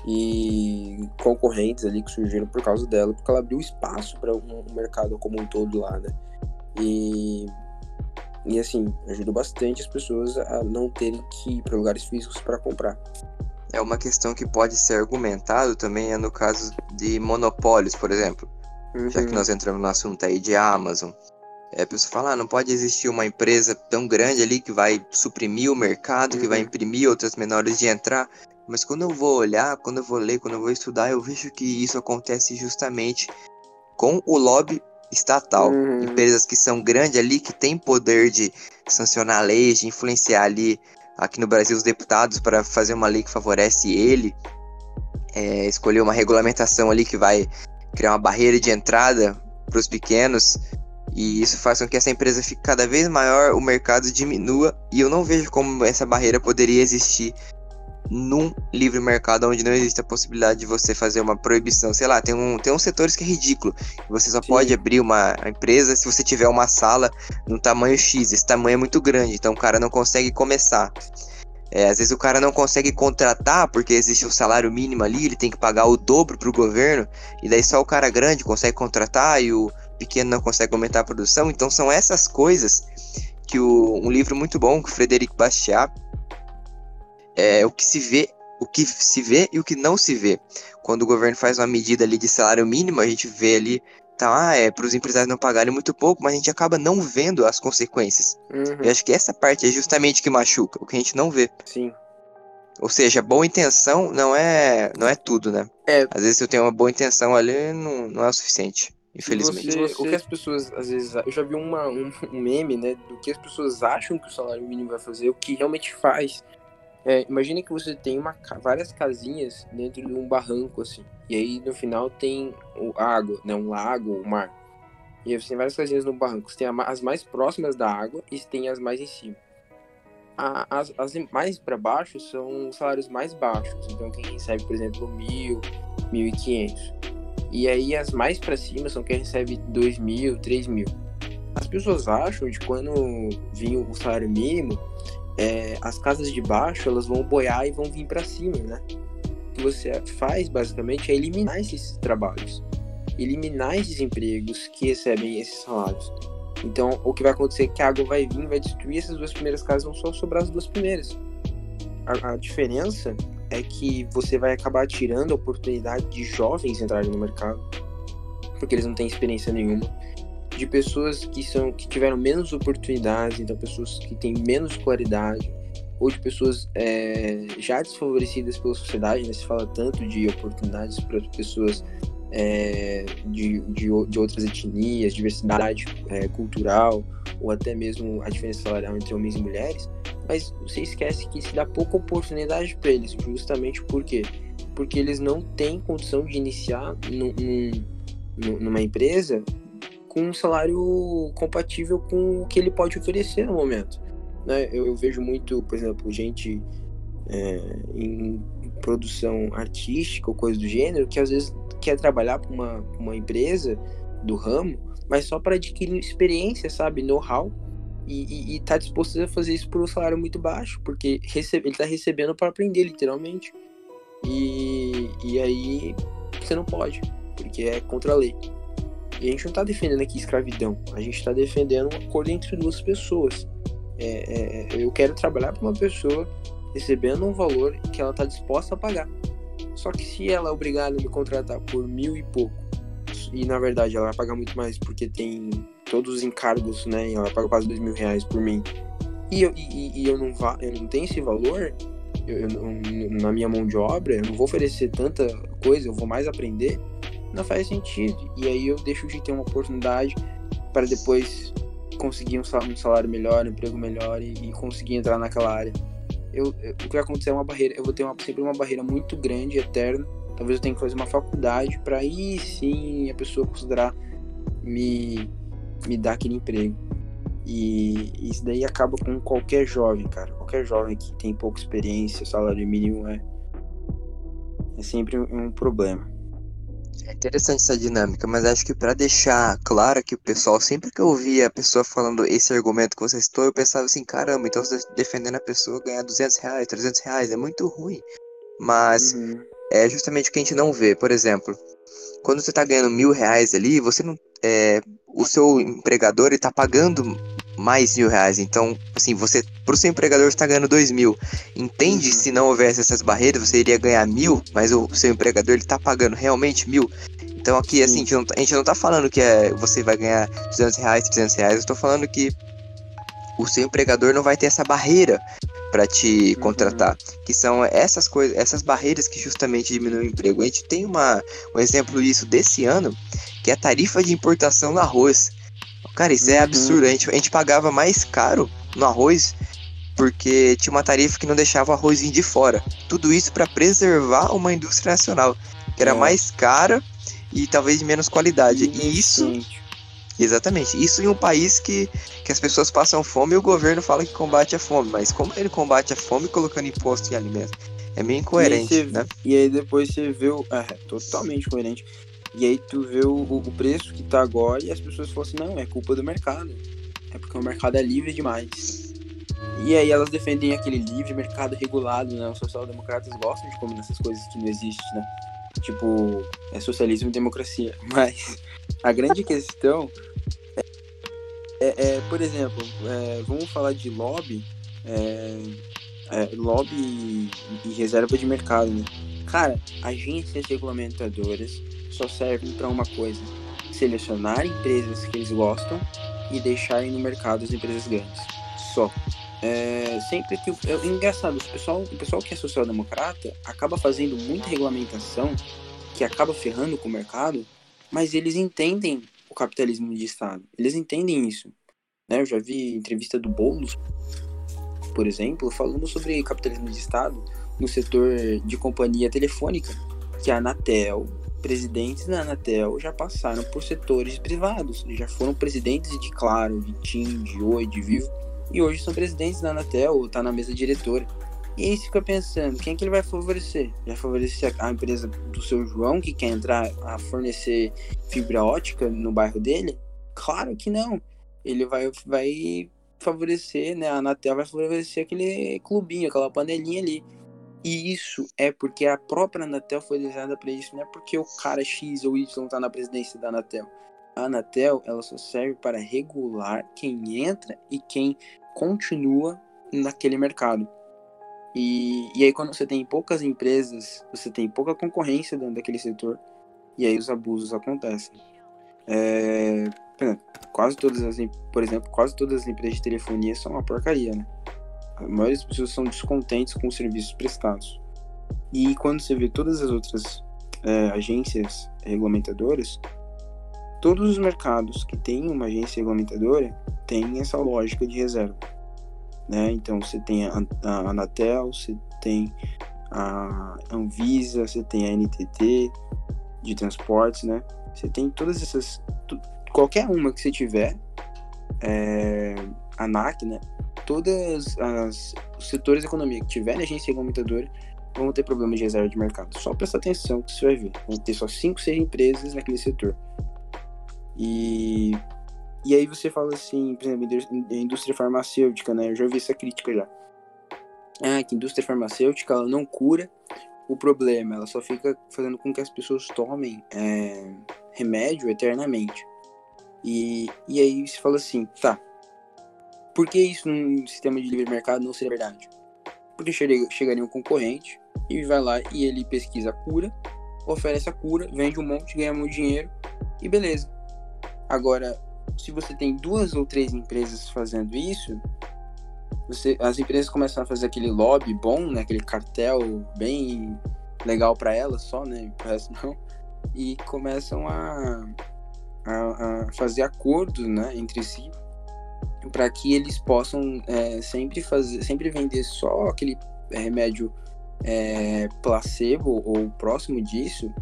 e concorrentes ali que surgiram por causa dela, porque ela abriu espaço para um mercado como um todo lá, né? E e assim, ajuda bastante as pessoas a não terem que ir para lugares físicos para comprar. É uma questão que pode ser argumentado também é no caso de monopólios, por exemplo. Uhum. Já que uhum. nós entramos no assunto aí de Amazon. É, a pessoa fala, ah, não pode existir uma empresa tão grande ali que vai suprimir o mercado, uhum. que vai uhum. imprimir outras menores de entrar. Mas quando eu vou olhar, quando eu vou ler, quando eu vou estudar, eu vejo que isso acontece justamente com o lobby estatal. Uhum. Empresas que são grandes ali, que têm poder de sancionar leis, de influenciar ali, aqui no Brasil, os deputados para fazer uma lei que favorece ele, é, escolher uma regulamentação ali que vai criar uma barreira de entrada para os pequenos. E isso faz com que essa empresa fique cada vez maior, o mercado diminua, e eu não vejo como essa barreira poderia existir num livre mercado onde não existe a possibilidade de você fazer uma proibição. Sei lá, tem, um, tem uns setores que é ridículo. Você só Sim. pode abrir uma empresa se você tiver uma sala no tamanho X. Esse tamanho é muito grande, então o cara não consegue começar. É, às vezes o cara não consegue contratar porque existe um salário mínimo ali, ele tem que pagar o dobro para o governo, e daí só o cara grande consegue contratar e o pequeno não consegue aumentar a produção. Então são essas coisas que o, um livro muito bom, que o Frederic Bastiat, é o que se vê, o que se vê e o que não se vê. Quando o governo faz uma medida ali de salário mínimo, a gente vê ali tá, ah, é para os empresários não pagarem muito pouco, mas a gente acaba não vendo as consequências. Uhum. Eu acho que essa parte é justamente o que machuca, o que a gente não vê. Sim. Ou seja, boa intenção não é não é tudo, né? É. Às vezes eu tenho uma boa intenção ali, não, não é o suficiente. Infelizmente. Você... O que as pessoas, às vezes, eu já vi uma, um, [laughs] um, meme, né, do que as pessoas acham que o salário mínimo vai fazer, o que realmente faz. É, imagine que você tem uma, várias casinhas dentro de um barranco, assim. E aí no final tem o água, né? Um lago, o um mar. E aí você tem várias casinhas no barranco. Você tem as mais próximas da água e tem as mais em cima. A, as, as mais para baixo são os salários mais baixos. Então quem recebe, por exemplo, mil, mil e quinhentos. E aí as mais para cima são quem recebe dois mil, três mil. As pessoas acham de quando vinha o salário mínimo é, as casas de baixo elas vão boiar e vão vir para cima, né? O que você faz basicamente é eliminar esses trabalhos, eliminar esses empregos que recebem esses salários. Então, o que vai acontecer é que a água vai vir, vai destruir essas duas primeiras casas, vão só sobrar as duas primeiras. A, a diferença é que você vai acabar tirando a oportunidade de jovens entrarem no mercado, porque eles não têm experiência nenhuma de pessoas que são que tiveram menos oportunidades, então pessoas que têm menos escolaridade, ou de pessoas é, já desfavorecidas pela sociedade, né? Se fala tanto de oportunidades para pessoas é, de, de, de, outras etnias, diversidade é, cultural, ou até mesmo a diferença salarial entre homens e mulheres, mas você esquece que se dá pouca oportunidade para eles, justamente por quê? Porque eles não têm condição de iniciar num, num, numa empresa com um salário compatível com o que ele pode oferecer no momento. Né? Eu, eu vejo muito, por exemplo, gente é, em produção artística ou coisa do gênero que às vezes quer trabalhar para uma, uma empresa do ramo, mas só para adquirir experiência, sabe, know-how e, está disposto a fazer isso por um salário muito baixo, porque recebe, ele está recebendo para aprender, literalmente. E, e aí você não pode, porque é contra a lei. A gente não está defendendo aqui escravidão, a gente está defendendo um acordo entre duas pessoas. É, é, eu quero trabalhar para uma pessoa recebendo um valor que ela está disposta a pagar. Só que se ela é obrigada a me contratar por mil e pouco, e na verdade ela vai pagar muito mais porque tem todos os encargos, né? Ela paga quase dois mil reais por mim. E eu, e, e eu, não, va eu não tenho esse valor, eu, eu, na minha mão de obra, eu não vou oferecer tanta coisa, eu vou mais aprender não faz sentido. E aí eu deixo de ter uma oportunidade para depois conseguir um salário melhor, um emprego melhor e, e conseguir entrar naquela área. Eu, eu, o que vai acontecer é uma barreira, eu vou ter uma, sempre uma barreira muito grande, eterna. Talvez eu tenha que fazer uma faculdade para aí sim a pessoa considerar me, me dar aquele emprego. E isso daí acaba com qualquer jovem, cara. Qualquer jovem que tem pouca experiência, salário mínimo é, é sempre um problema. É interessante essa dinâmica, mas acho que para deixar claro que o pessoal, sempre que eu ouvia a pessoa falando esse argumento que você citou, eu pensava assim, caramba, então você tá defendendo a pessoa ganhar 200 reais, 300 reais, é muito ruim. Mas uhum. é justamente o que a gente não vê. Por exemplo, quando você tá ganhando mil reais ali, você não. É, o seu empregador está pagando mais mil reais. Então, assim, você, pro seu empregador, está ganhando dois mil. Entende? Uhum. Se não houvesse essas barreiras, você iria ganhar mil, mas o seu empregador ele tá pagando realmente mil. Então aqui, assim, a gente, não, tá, a gente não tá falando que é, você vai ganhar 200 reais, 300 reais. Eu tô falando que o seu empregador não vai ter essa barreira para te uhum. contratar, que são essas coisas, essas barreiras que justamente diminuem o emprego. A gente tem uma, um exemplo disso desse ano, que é a tarifa de importação do arroz. Cara, isso é uhum. absurdo. A gente, a gente pagava mais caro no arroz porque tinha uma tarifa que não deixava o arroz vir de fora. Tudo isso para preservar uma indústria nacional, que era é. mais cara e talvez de menos qualidade. E isso. Exatamente. Isso em um país que, que as pessoas passam fome e o governo fala que combate a fome. Mas como ele combate a fome colocando imposto em alimentos? É meio incoerente, e aí, né? E aí depois você vê o. É, totalmente coerente. E aí tu vê o, o preço que tá agora e as pessoas falam assim, não, é culpa do mercado. É porque o mercado é livre demais. E aí elas defendem aquele livre mercado regulado, né? Os social-democratas gostam de combinar essas coisas que não existem, né? Tipo, é socialismo e democracia. [laughs] Mas a grande questão é, é, é por exemplo, é, vamos falar de lobby, é, é, lobby e, e reserva de mercado, né? Cara, agências regulamentadoras só servem para uma coisa: selecionar empresas que eles gostam e deixarem no mercado as empresas grandes. Só. É, sempre que. É, engraçado, o pessoal, o pessoal que é social-democrata acaba fazendo muita regulamentação que acaba ferrando com o mercado, mas eles entendem o capitalismo de Estado. Eles entendem isso. Né? Eu já vi entrevista do Boulos, por exemplo, falando sobre capitalismo de Estado no setor de companhia telefônica, que a Anatel, presidentes da Anatel já passaram por setores privados, já foram presidentes de Claro, de TIM, de Oi, de Vivo, e hoje são presidentes da Anatel, ou tá na mesa diretora. E aí você fica pensando, quem é que ele vai favorecer? Vai favorecer a empresa do seu João, que quer entrar a fornecer fibra ótica no bairro dele? Claro que não. Ele vai, vai favorecer, né? A Anatel vai favorecer aquele clubinho, aquela panelinha ali. E isso é porque a própria Anatel foi desenhada para isso, não é porque o cara X ou Y está na presidência da Anatel. A Anatel ela só serve para regular quem entra e quem continua naquele mercado. E, e aí quando você tem poucas empresas, você tem pouca concorrência dentro daquele setor, e aí os abusos acontecem. É, quase todas as, por exemplo, quase todas as empresas de telefonia são uma porcaria, né? A maioria das pessoas são descontentes com os serviços prestados. E quando você vê todas as outras é, agências regulamentadoras, todos os mercados que têm uma agência regulamentadora têm essa lógica de reserva. Né? Então você tem a, a Anatel, você tem a Anvisa, você tem a NTT de transportes, né? Você tem todas essas, qualquer uma que você tiver, é, ANAC, né? Todas as os setores da economia que tiverem agência regulamentadora vão ter problemas de reserva de mercado. Só presta atenção que você vai ver. Vão ter só 5, 6 empresas naquele setor. E, e aí você fala assim, por exemplo, a indústria farmacêutica, né? Eu já ouvi essa crítica já. Ah, que indústria farmacêutica ela não cura o problema, ela só fica fazendo com que as pessoas tomem é, remédio eternamente. E, e aí você fala assim, tá, por que isso num sistema de livre mercado não seria verdade? Porque chegaria um concorrente e vai lá e ele pesquisa a cura, oferece a cura, vende um monte, ganha muito dinheiro e beleza. Agora, se você tem duas ou três empresas fazendo isso, você, as empresas começam a fazer aquele lobby bom, né, aquele cartel bem legal para elas só, né, o resto não, e começam a, a, a fazer acordos, né, entre si para que eles possam é, sempre fazer, sempre vender só aquele remédio é, placebo ou próximo disso,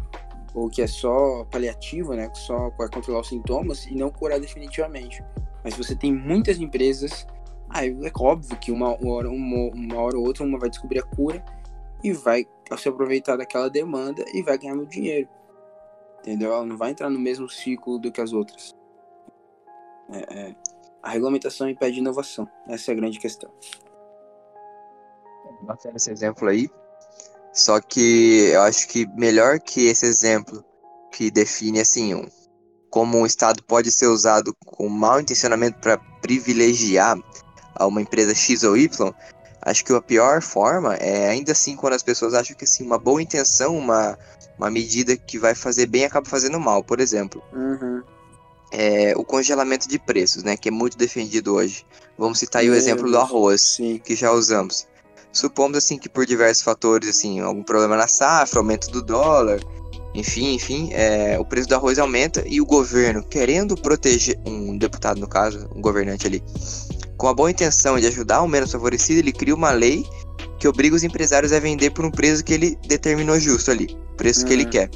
ou que é só paliativo, né, só para controlar os sintomas e não curar definitivamente. Mas você tem muitas empresas, aí é óbvio que uma hora, uma, uma hora ou outra uma vai descobrir a cura e vai se aproveitar daquela demanda e vai ganhar muito dinheiro. Entendeu? Ela não vai entrar no mesmo ciclo do que as outras. É, é, a regulamentação impede inovação. Essa é a grande questão. Bacana esse exemplo aí. Só que eu acho que melhor que esse exemplo que define assim um, como um Estado pode ser usado com mau intencionamento para privilegiar a uma empresa X ou Y, acho que a pior forma é ainda assim quando as pessoas acham que assim, uma boa intenção, uma, uma medida que vai fazer bem acaba fazendo mal. Por exemplo, uhum é, o congelamento de preços, né, que é muito defendido hoje. Vamos citar aí o exemplo do arroz, sim. que já usamos. Supomos assim que por diversos fatores, assim, algum problema na safra, aumento do dólar, enfim, enfim, é, o preço do arroz aumenta e o governo, querendo proteger um deputado no caso, um governante ali, com a boa intenção de ajudar o menos favorecido, ele cria uma lei que obriga os empresários a vender por um preço que ele determinou justo ali, preço uhum. que ele uhum. quer.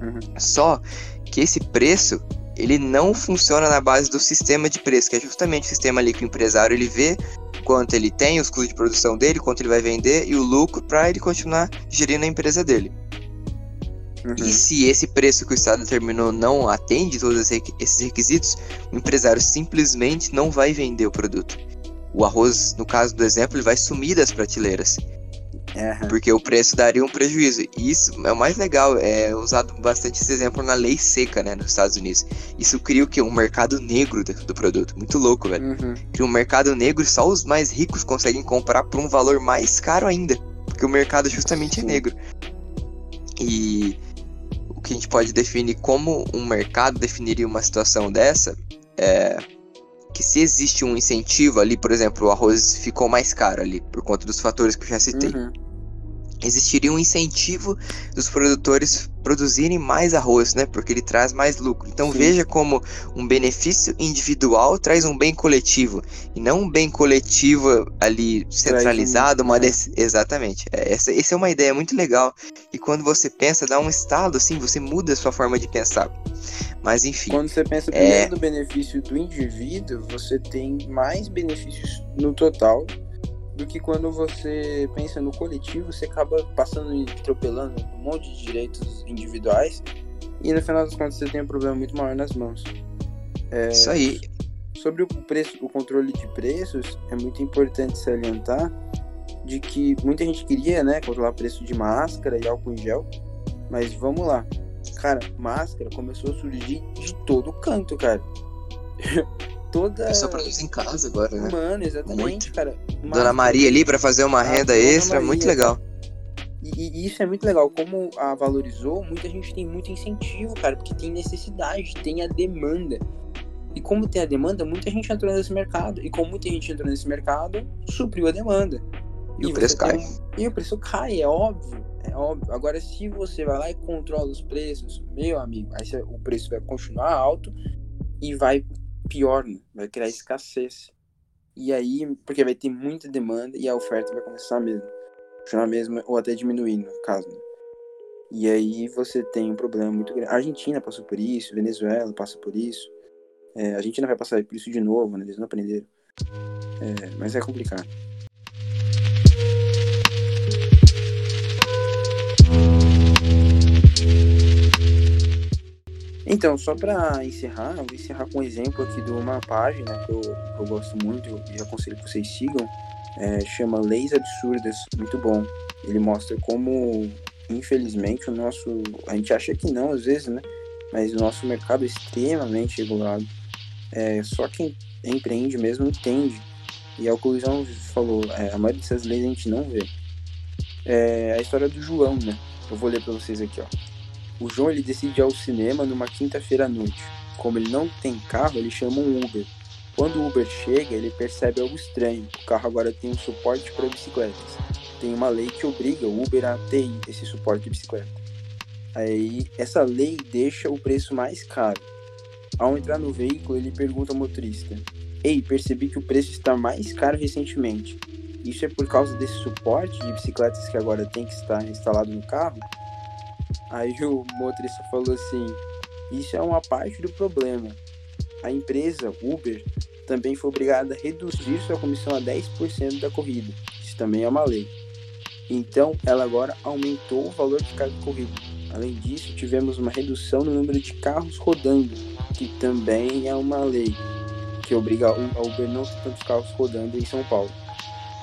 Uhum. Só que esse preço ele não funciona na base do sistema de preço, que é justamente o sistema ali que o empresário ele vê quanto ele tem, os custos de produção dele, quanto ele vai vender e o lucro para ele continuar gerindo a empresa dele. Uhum. E se esse preço que o Estado determinou não atende todos esses requisitos, o empresário simplesmente não vai vender o produto. O arroz, no caso do exemplo, ele vai sumir das prateleiras. Uhum. Porque o preço daria um prejuízo. E isso é o mais legal, é usado bastante esse exemplo na lei seca, né, nos Estados Unidos. Isso cria o quê? Um mercado negro do, do produto. Muito louco, velho. Uhum. Cria um mercado negro só os mais ricos conseguem comprar por um valor mais caro ainda. Porque o mercado justamente é negro. E o que a gente pode definir como um mercado definiria uma situação dessa é que se existe um incentivo ali, por exemplo, o arroz ficou mais caro ali, por conta dos fatores que eu já citei. Uhum existiria um incentivo dos produtores produzirem mais arroz, né? Porque ele traz mais lucro. Então Sim. veja como um benefício individual traz um bem coletivo e não um bem coletivo ali centralizado, um... uma dec... exatamente. É, essa, essa é uma ideia muito legal e quando você pensa dá um estado assim, você muda a sua forma de pensar. Mas enfim. Quando você pensa primeiro é... no benefício do indivíduo, você tem mais benefícios no total do que quando você pensa no coletivo, você acaba passando e atropelando um monte de direitos individuais e no final das contas você tem um problema muito maior nas mãos. É, Isso aí. Sobre o preço, o controle de preços, é muito importante salientar de que muita gente queria, né, controlar preço de máscara e álcool em gel, mas vamos lá. Cara, máscara começou a surgir de todo canto, cara. [laughs] toda. É só produz em casa agora, né? Mano, exatamente, muito. cara. Dona Maria ali para fazer uma renda extra, Maria, muito legal. E, e, isso é muito legal. Como a valorizou, muita gente tem muito incentivo, cara, porque tem necessidade, tem a demanda. E como tem a demanda, muita gente entrou nesse mercado. E como muita gente entrou nesse mercado, supriu a demanda. E, e o preço cai. Um... E o preço cai, é óbvio. É óbvio. Agora, se você vai lá e controla os preços, meu amigo, aí o preço vai continuar alto e vai pior, né? vai criar escassez. E aí, porque vai ter muita demanda e a oferta vai começar mesmo. Mesmo, ou até diminuir, no caso. Né? E aí você tem um problema muito grande. A Argentina passou por isso, Venezuela passa por isso. É, a Argentina vai passar por isso de novo, né? Eles não aprenderam. É, mas é complicado. Então, só para encerrar, vou encerrar com um exemplo aqui de uma página que eu, que eu gosto muito e aconselho que vocês sigam. É, chama Leis Absurdas, muito bom. Ele mostra como, infelizmente, o nosso. A gente acha que não, às vezes, né? Mas o nosso mercado é extremamente regulado. É, só quem empreende mesmo entende. E é o que o Luizão falou: é, a maioria dessas leis a gente não vê. É a história do João, né? Eu vou ler para vocês aqui, ó. O João ele decide ir ao cinema numa quinta-feira à noite. Como ele não tem carro, ele chama um Uber. Quando o Uber chega, ele percebe algo estranho. O carro agora tem um suporte para bicicletas. Tem uma lei que obriga o Uber a ter esse suporte de bicicleta. Aí, essa lei deixa o preço mais caro. Ao entrar no veículo, ele pergunta ao motorista: Ei, percebi que o preço está mais caro recentemente. Isso é por causa desse suporte de bicicletas que agora tem que estar instalado no carro? Aí o motorista falou assim: Isso é uma parte do problema. A empresa Uber também foi obrigada a reduzir sua comissão a 10% da corrida. Isso também é uma lei. Então, ela agora aumentou o valor de cada corrida. Além disso, tivemos uma redução no número de carros rodando, que também é uma lei que obriga a Uber não ter tantos carros rodando em São Paulo.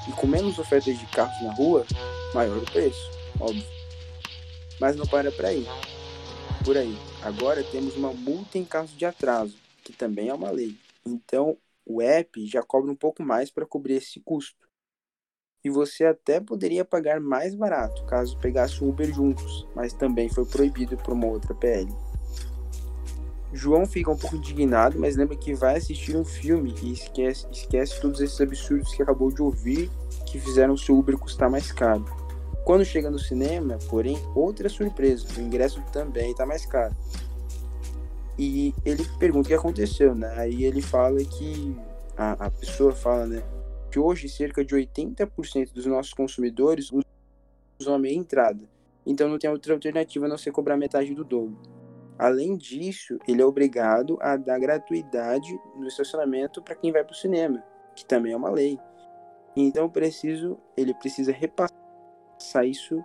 E com menos ofertas de carros na rua, maior o preço, óbvio. Mas não para por aí. Por aí. Agora temos uma multa em caso de atraso, que também é uma lei. Então, o app já cobra um pouco mais para cobrir esse custo. E você até poderia pagar mais barato caso pegasse o Uber juntos, mas também foi proibido por uma outra PL. João fica um pouco indignado, mas lembra que vai assistir um filme e esquece, esquece todos esses absurdos que acabou de ouvir que fizeram o seu Uber custar mais caro. Quando chega no cinema, porém, outra surpresa, o ingresso também está mais caro. E ele pergunta o que aconteceu, né? Aí ele fala que a, a pessoa fala, né, que hoje cerca de 80% dos nossos consumidores usam a meia entrada. Então não tem outra alternativa a não ser cobrar metade do dobro. Além disso, ele é obrigado a dar gratuidade no estacionamento para quem vai para o cinema, que também é uma lei. Então preciso, ele precisa repassar isso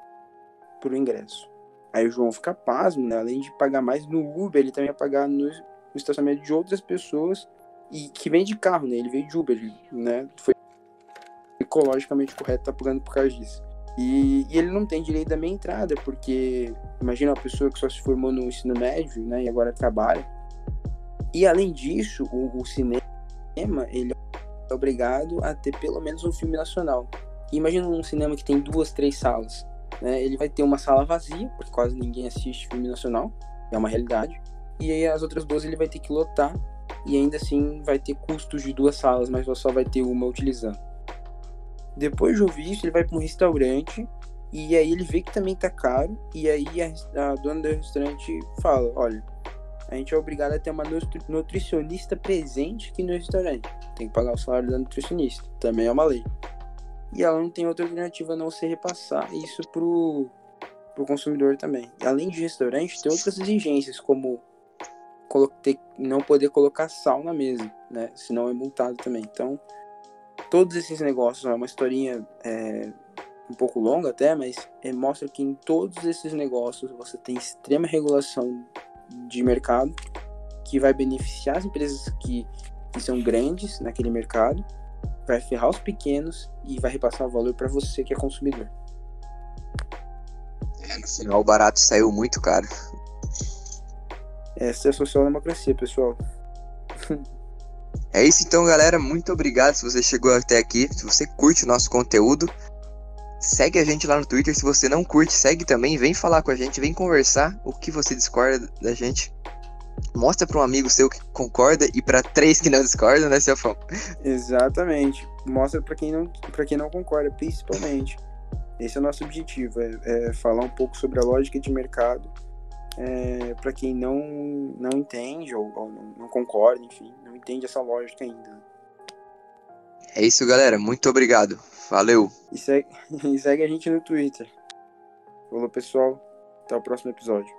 pro ingresso. Aí o João fica pasmo, né? Além de pagar mais no Uber, ele também vai pagar no, no estacionamento de outras pessoas e que vem de carro, né? Ele veio de Uber, né? Foi ecologicamente correto tá pagando por causa disso. E, e, ele não tem direito da minha entrada, porque imagina uma pessoa que só se formou no ensino médio, né, e agora trabalha. E além disso, o, o cinema, ele é obrigado a ter pelo menos um filme nacional. Imagina um cinema que tem duas, três salas. Né, ele vai ter uma sala vazia, porque quase ninguém assiste filme nacional, é uma realidade. E aí as outras duas ele vai ter que lotar, e ainda assim vai ter custos de duas salas, mas só vai ter uma utilizando. Depois de ouvir isso, ele vai para um restaurante e aí ele vê que também tá caro. E aí a, a dona do restaurante fala: Olha, a gente é obrigado a ter uma nutricionista presente aqui no restaurante. Tem que pagar o salário da nutricionista. Também é uma lei. E ela não tem outra alternativa a não ser repassar isso pro, pro consumidor também. E além de restaurante, tem outras exigências, como ter, não poder colocar sal na mesa, né? Senão é multado também. Então, todos esses negócios, é uma historinha é, um pouco longa até, mas é, mostra que em todos esses negócios você tem extrema regulação de mercado que vai beneficiar as empresas que, que são grandes naquele mercado, vai ferrar os pequenos e vai repassar o valor para você que é consumidor. É, no final o barato saiu muito caro. Essa é a social-democracia, pessoal. É isso então, galera. Muito obrigado se você chegou até aqui. Se você curte o nosso conteúdo, segue a gente lá no Twitter. Se você não curte, segue também. Vem falar com a gente, vem conversar o que você discorda da gente. Mostra para um amigo seu que concorda e para três que não discordam, né, Celfão? Exatamente. Mostra para quem não para quem não concorda, principalmente. Esse é o nosso objetivo, é, é falar um pouco sobre a lógica de mercado é, para quem não, não entende ou, ou não, não, concorda, enfim, não entende essa lógica ainda. É isso, galera. Muito obrigado. Valeu. E segue, [laughs] e segue a gente no Twitter. Falou, pessoal. Até o próximo episódio.